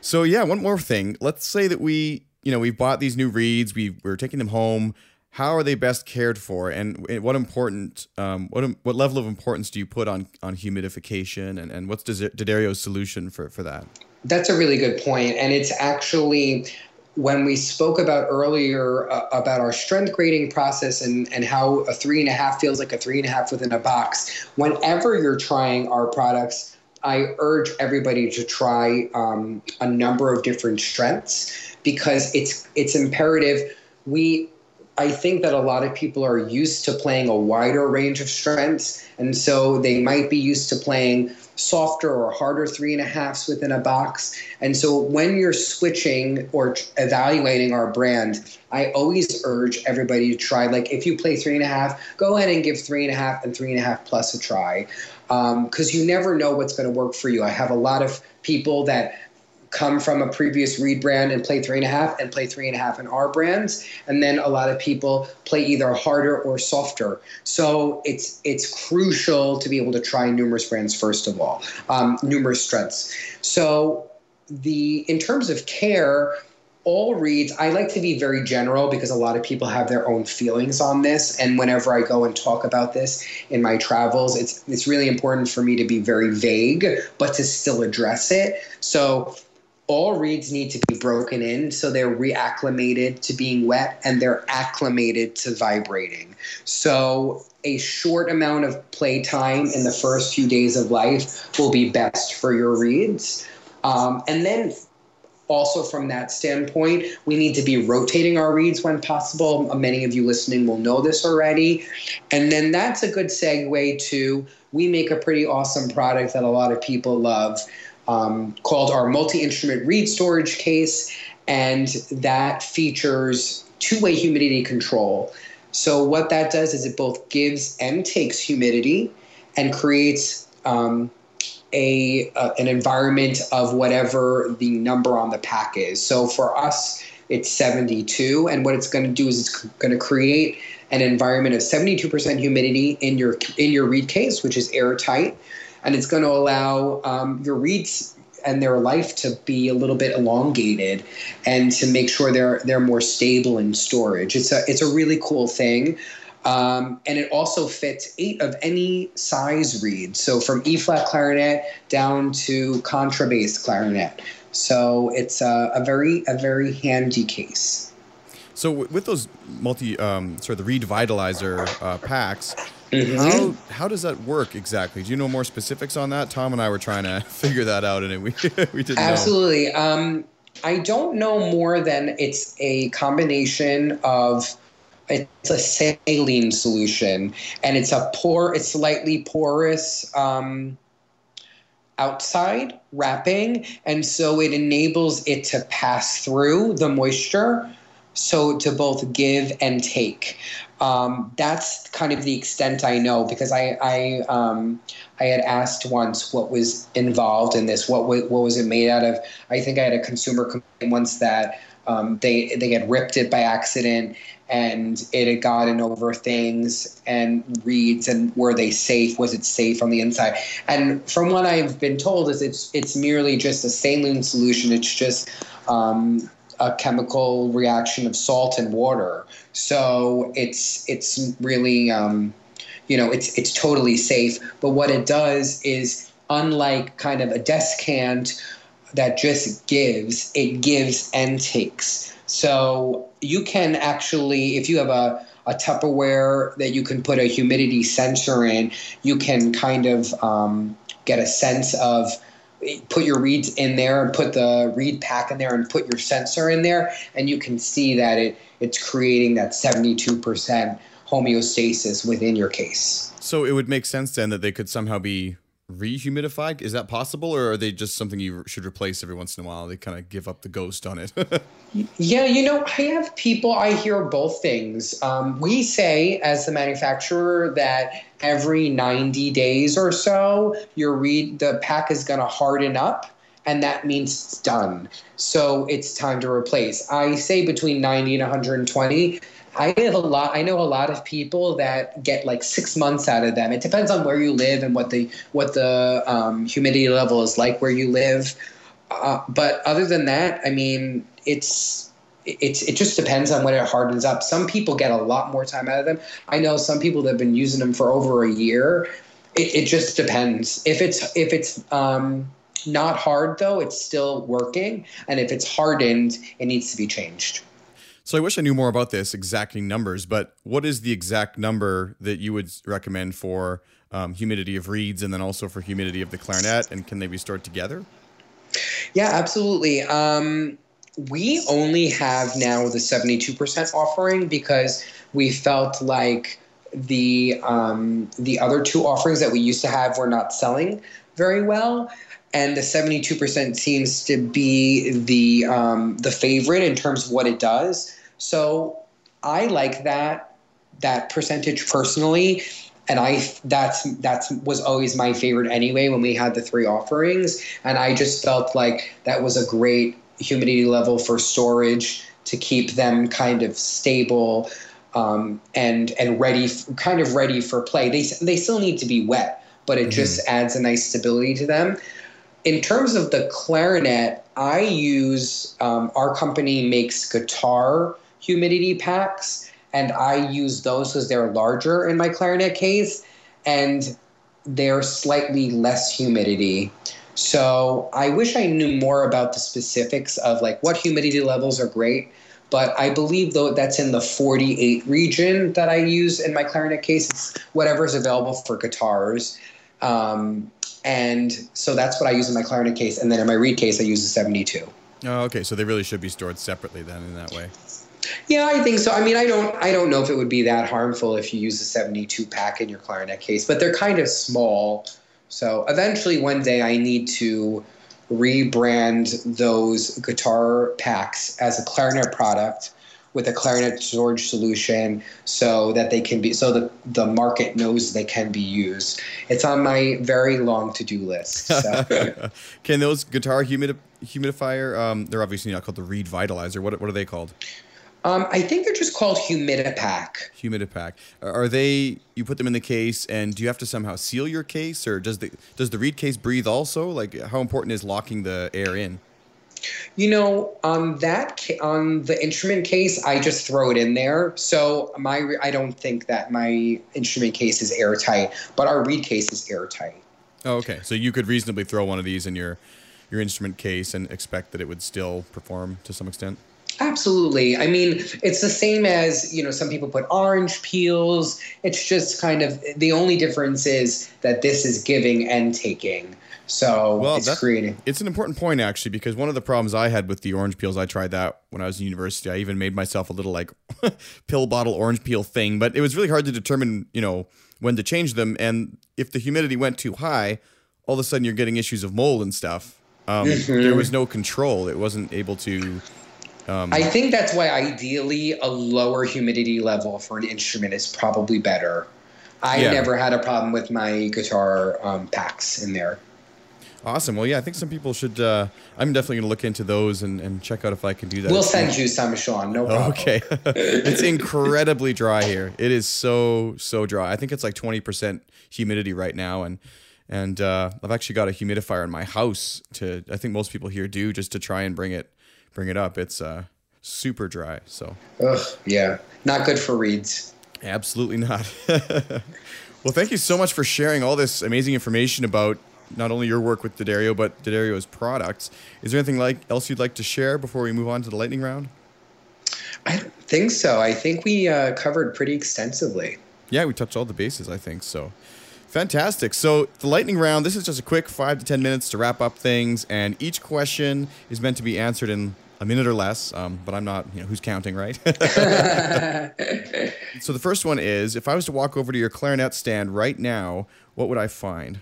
so yeah. One more thing. Let's say that we, you know, we've bought these new reeds. We we're taking them home. How are they best cared for, and what important, um, what what level of importance do you put on on humidification, and, and what's D'Addario's solution for for that? That's a really good point, and it's actually when we spoke about earlier uh, about our strength grading process and, and how a three and a half feels like a three and a half within a box, whenever you're trying our products, I urge everybody to try um, a number of different strengths because it's it's imperative. We I think that a lot of people are used to playing a wider range of strengths, and so they might be used to playing softer or harder three and a halfs within a box. And so when you're switching or evaluating our brand, I always urge everybody to try. Like if you play three and a half, go ahead and give three and a half and three and a half plus a try, because um, you never know what's going to work for you. I have a lot of people that come from a previous reed brand and play three and a half and play three and a half in our brands. And then a lot of people play either harder or softer. So it's it's crucial to be able to try numerous brands first of all um, numerous strengths. So the in terms of care all reeds, i like to be very general because a lot of people have their own feelings on this. And whenever i go and talk about this in my travels it's it's really important for me to be very vague but to still address it. So all reeds need to be broken in so they're reacclimated to being wet and they're acclimated to vibrating. So a short amount of play time in the first few days of life will be best for your reeds. Um, and then also from that standpoint, we need to be rotating our reeds when possible. Many of you listening will know this already. And then that's a good segue to we make a pretty awesome product that a lot of people love um, called our multi instrument reed storage case, and that features two way humidity control. So, what that does is it both gives and takes humidity and creates um, a, uh, an environment of whatever the number on the pack is. So, for us, it's 72, and what it's going to do is it's going to create an environment of 72% humidity in your in your reed case, which is airtight and it's going to allow um, your reeds and their life to be a little bit elongated and to make sure they're they're more stable in storage. It's a it's a really cool thing. Um, and it also fits eight of any size reed, so from E flat clarinet down to contrabass clarinet. So it's a, a, very a very handy case. So with those multi, um, of the Reed Vitalizer uh, packs, Mm-hmm. How how does that work exactly? Do you know more specifics on that? Tom and I were trying to figure that out, and we we didn't. Absolutely. Um, I don't know more than it's a combination of it's a saline solution, and it's a pore. It's slightly porous. Um, outside wrapping and so it enables it to pass through the moisture so to both give and take um, that's kind of the extent I know because I I, um, I had asked once what was involved in this, what what was it made out of? I think I had a consumer complaint once that um, they they had ripped it by accident and it had gotten over things and reeds and were they safe? Was it safe on the inside? And from what I've been told is it's it's merely just a saline solution. It's just um, a chemical reaction of salt and water. So it's it's really um, you know it's it's totally safe. But what it does is unlike kind of a desiccant that just gives, it gives and takes. So you can actually, if you have a a Tupperware that you can put a humidity sensor in, you can kind of um, get a sense of put your reeds in there and put the reed pack in there and put your sensor in there and you can see that it it's creating that 72% homeostasis within your case. So it would make sense then that they could somehow be rehumidified? Is that possible, or are they just something you should replace every once in a while? They kind of give up the ghost on it. yeah, you know, I have people. I hear both things. Um, we say as the manufacturer that every ninety days or so, your reed the pack is going to harden up. And that means it's done. So it's time to replace. I say between 90 and 120 I have a lot. I know a lot of people that get like six months out of them. It depends on where you live and what the what the um, humidity level is like where you live. Uh, but other than that, I mean, it's it's it just depends on when it hardens up. Some people get a lot more time out of them. I know some people that have been using them for over a year. It, it just depends. If it's if it's um, not hard though, it's still working. And if it's hardened, it needs to be changed. So I wish I knew more about this exacting numbers, but what is the exact number that you would recommend for um, humidity of reeds and then also for humidity of the clarinet? And can they be stored together? Yeah, absolutely. Um, we only have now the 72% offering because we felt like the um, the other two offerings that we used to have were not selling very well and the 72% seems to be the um, the favorite in terms of what it does so I like that that percentage personally, and I that's that's was always my favorite anyway when we had the three offerings, and I just felt like that was a great humidity level for storage to keep them kind of stable um, and and ready, kind of ready for play. They they still need to be wet, but it mm-hmm. just adds a nice stability to them. In terms of the clarinet, I use um, our company makes guitar humidity packs, and I use those because they're larger in my clarinet case, and they're slightly less humidity. So I wish I knew more about the specifics of like what humidity levels are great, but I believe though that's in the 48 region that I use in my clarinet case. It's whatever is available for guitars. Um, and so that's what I use in my clarinet case. And then in my reed case, I use a 72. Oh, okay. So they really should be stored separately then in that way. Yeah, I think so. I mean, I don't, I don't know if it would be that harmful if you use a 72 pack in your clarinet case, but they're kind of small. So eventually, one day, I need to rebrand those guitar packs as a clarinet product with a clarinet storage solution so that they can be so that the market knows they can be used it's on my very long to-do list so. can those guitar humidi- humidifier um, they're obviously not called the reed vitalizer what, what are they called um, I think they're just called Humidipak. Humidipak. Are they? You put them in the case, and do you have to somehow seal your case, or does the does the reed case breathe also? Like, how important is locking the air in? You know, on that on the instrument case, I just throw it in there. So my I don't think that my instrument case is airtight, but our reed case is airtight. Oh, okay. So you could reasonably throw one of these in your your instrument case and expect that it would still perform to some extent. Absolutely. I mean, it's the same as, you know, some people put orange peels. It's just kind of the only difference is that this is giving and taking. So well, it's creating. It's an important point actually because one of the problems I had with the orange peels, I tried that when I was in university. I even made myself a little like pill bottle orange peel thing, but it was really hard to determine, you know, when to change them. And if the humidity went too high, all of a sudden you're getting issues of mold and stuff. Um, mm-hmm. There was no control. It wasn't able to um, I think that's why ideally a lower humidity level for an instrument is probably better. I yeah. never had a problem with my guitar um, packs in there. Awesome. Well, yeah, I think some people should. Uh, I'm definitely going to look into those and, and check out if I can do that. We'll send you some, Sean. No problem. Okay. it's incredibly dry here. It is so so dry. I think it's like 20% humidity right now, and and uh, I've actually got a humidifier in my house. To I think most people here do just to try and bring it bring it up. It's uh, super dry. So. Ugh, yeah, not good for reeds. Absolutely not. well, thank you so much for sharing all this amazing information about not only your work with D'Addario, but D'Addario's products. Is there anything like else you'd like to share before we move on to the lightning round? I don't think so. I think we uh, covered pretty extensively. Yeah, we touched all the bases. I think so. Fantastic. So, the lightning round, this is just a quick five to 10 minutes to wrap up things, and each question is meant to be answered in a minute or less, um, but I'm not, you know, who's counting, right? so the first one is if I was to walk over to your clarinet stand right now, what would I find?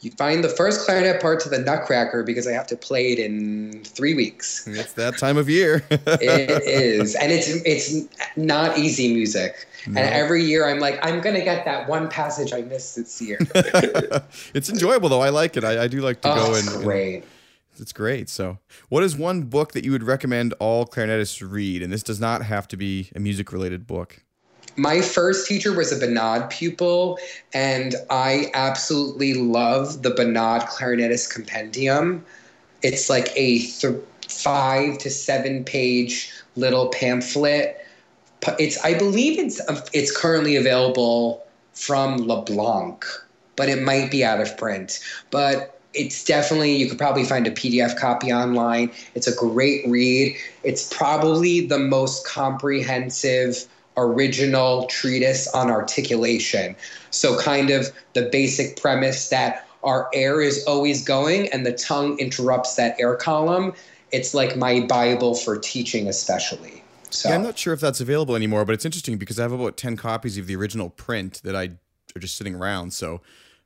You find the first clarinet part to the Nutcracker because I have to play it in three weeks. It's that time of year. it is, and it's it's not easy music. No. And every year I'm like, I'm gonna get that one passage I missed this year. it's enjoyable though. I like it. I, I do like to oh, go and great. And, it's great. So, what is one book that you would recommend all clarinetists read? And this does not have to be a music related book. My first teacher was a Bonade pupil, and I absolutely love the Bonade Clarinetist Compendium. It's like a th- five to seven page little pamphlet. It's I believe it's um, it's currently available from LeBlanc, but it might be out of print. But it's definitely you could probably find a PDF copy online. It's a great read. It's probably the most comprehensive original treatise on articulation. So kind of the basic premise that our air is always going and the tongue interrupts that air column. It's like my Bible for teaching, especially. So yeah, I'm not sure if that's available anymore, but it's interesting because I have about ten copies of the original print that I are just sitting around. So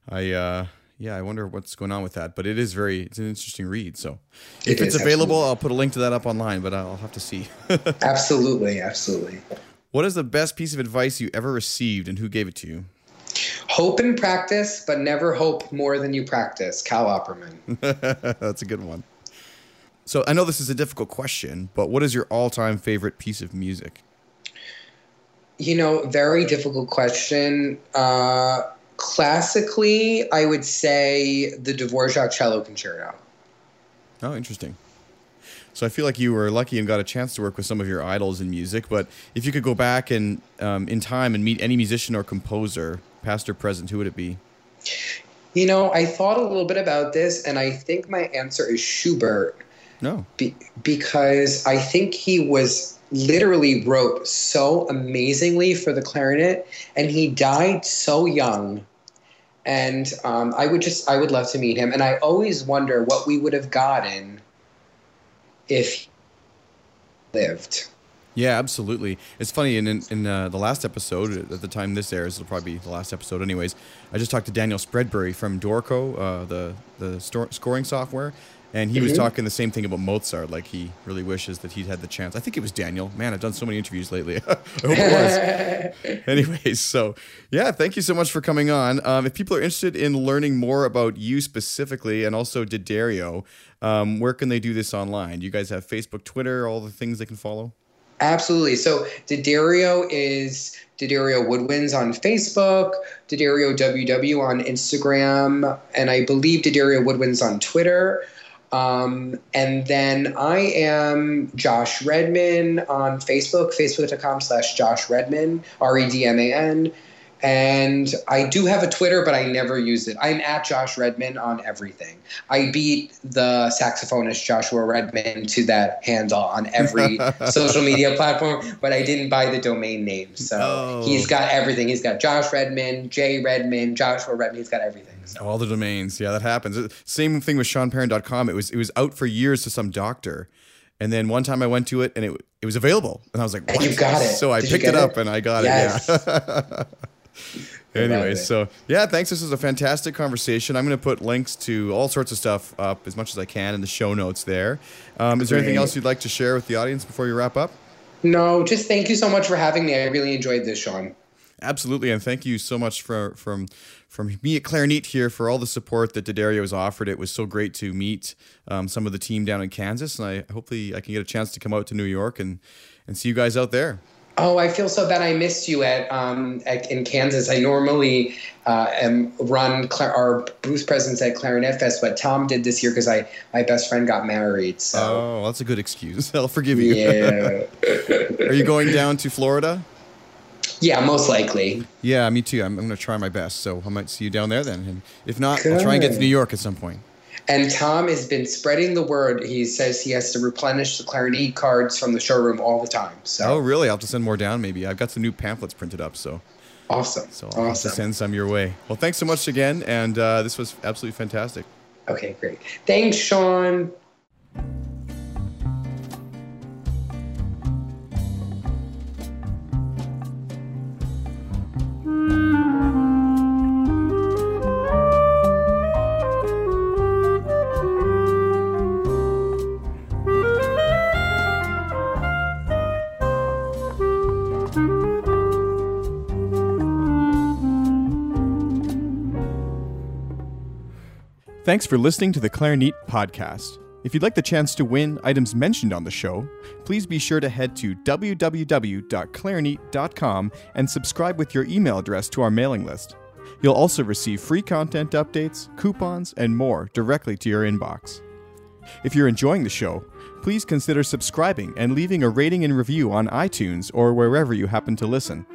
I uh yeah, I wonder what's going on with that. But it is very it's an interesting read. So if It it's is, available, absolutely. I'll put a link to that up online, but I'll have to see. absolutely, absolutely. What is the best piece of advice you ever received and who gave it to you? Hope and practice, but never hope more than you practice. Kal Opperman. That's a good one. So I know this is a difficult question, but what is your all-time favorite piece of music? You know, very difficult question. Uh, classically, I would say the Dvorak Cello Concerto. Oh, interesting. So I feel like you were lucky and got a chance to work with some of your idols in music. But if you could go back and um, in time and meet any musician or composer, past or present, who would it be? You know, I thought a little bit about this, and I think my answer is Schubert. No. Be- because I think he was literally wrote so amazingly for the clarinet, and he died so young. And um, I would just, I would love to meet him. And I always wonder what we would have gotten if he lived. Yeah, absolutely. It's funny. In in, in uh, the last episode, at the time this airs, it'll probably be the last episode, anyways. I just talked to Daniel Spreadbury from Dorico, uh, the the scoring software, and he was Mhm. talking the same thing about Mozart. Like he really wishes that he'd had the chance. I think it was Daniel. Man, I've done so many interviews lately. I hope it was. Anyways, so yeah, thank you so much for coming on. Um, if people are interested in learning more about you specifically and also D'Addario, um, where can they do this online? Do you guys have Facebook, Twitter, all the things they can follow. Absolutely. So D'Addario is D'Addario Woodwinds on Facebook, D'Addario WW on Instagram, and I believe D'Addario Woodwinds on Twitter. Um, and then I am Josh Redman on Facebook, facebook.com slash Josh Redman, R E D M A N. And I do have a Twitter, but I never use it. I'm at Josh Redman on everything. I beat the saxophonist Joshua Redman to that handle on every social media platform, but I didn't buy the domain name. So Oh. he's got everything. He's got Josh Redman, Jay Redman, Joshua Redman. He's got everything. So. All the domains. Yeah, that happens. Same thing with SeanParent.com. It was it was out for years to some doctor. And then one time I went to it and it it was available. And I was like, And what? you got it. So I Did picked it up it? and I got Yes. it. Yeah. Anyway, so yeah, thanks. This was a fantastic conversation. I'm going to put links to all sorts of stuff up as much as I can in the show notes there. Um, is there anything else you'd like to share with the audience before you wrap up? No, just thank you so much for having me. I really enjoyed this, Sean. Absolutely, and thank you so much for from from me at Clarinet here for all the support that D'Addario has offered. It was so great to meet um, some of the team down in Kansas, and I hopefully I can get a chance to come out to New York and and see you guys out there. Oh, I feel so bad. I missed you at, um, at in Kansas. I normally uh, am run cla- our booth presence at Clarinet Fest, but Tom did this year because I my best friend got married. So Oh, that's a good excuse. I'll forgive you. yeah, Are you going down to Florida? yeah, most likely. Yeah, me too. I'm, I'm going to try my best, so I might see you down there then. And if not, I'll try and get to New York at some point. And Tom has been spreading the word. He says he has to replenish the Clarinet cards from the showroom all the time. So Oh, really? I'll have to send more down. Maybe I've got some new pamphlets printed up, so awesome, so I'll have to send some your way. Well, thanks so much again, and uh, this was absolutely fantastic. Okay, great. Thanks, Sean. Thanks for listening to the Clarinet podcast. If you'd like the chance to win items mentioned on the show, please be sure to head to www.clarinet.com and subscribe with your email address to our mailing list. You'll also receive free content updates, coupons, and more directly to your inbox. If you're enjoying the show, please consider subscribing and leaving a rating and review on iTunes or wherever you happen to listen.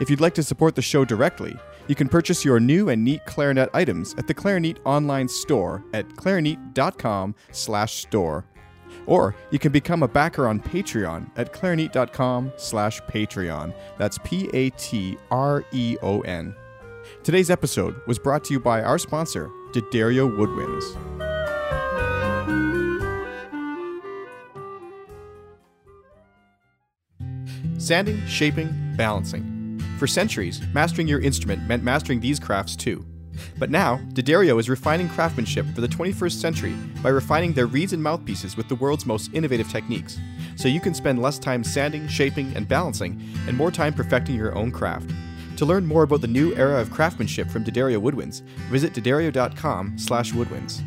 If you'd like to support the show directly, You can purchase your new and neat clarinet items at the Clarinet online store at clarinet.com/store. Or you can become a backer on Patreon at clarinet.com slash Patreon. That's P A T R E O N. Today's episode was brought to you by our sponsor, D'Addario Woodwinds. Sanding, shaping, balancing. For centuries, mastering your instrument meant mastering these crafts too. But now, D'Addario is refining craftsmanship for the 21st century by refining their reeds and mouthpieces with the world's most innovative techniques, so you can spend less time sanding, shaping, and balancing, and more time perfecting your own craft. To learn more about the new era of craftsmanship from D'Addario Woodwinds, visit d'addario.com slash woodwinds.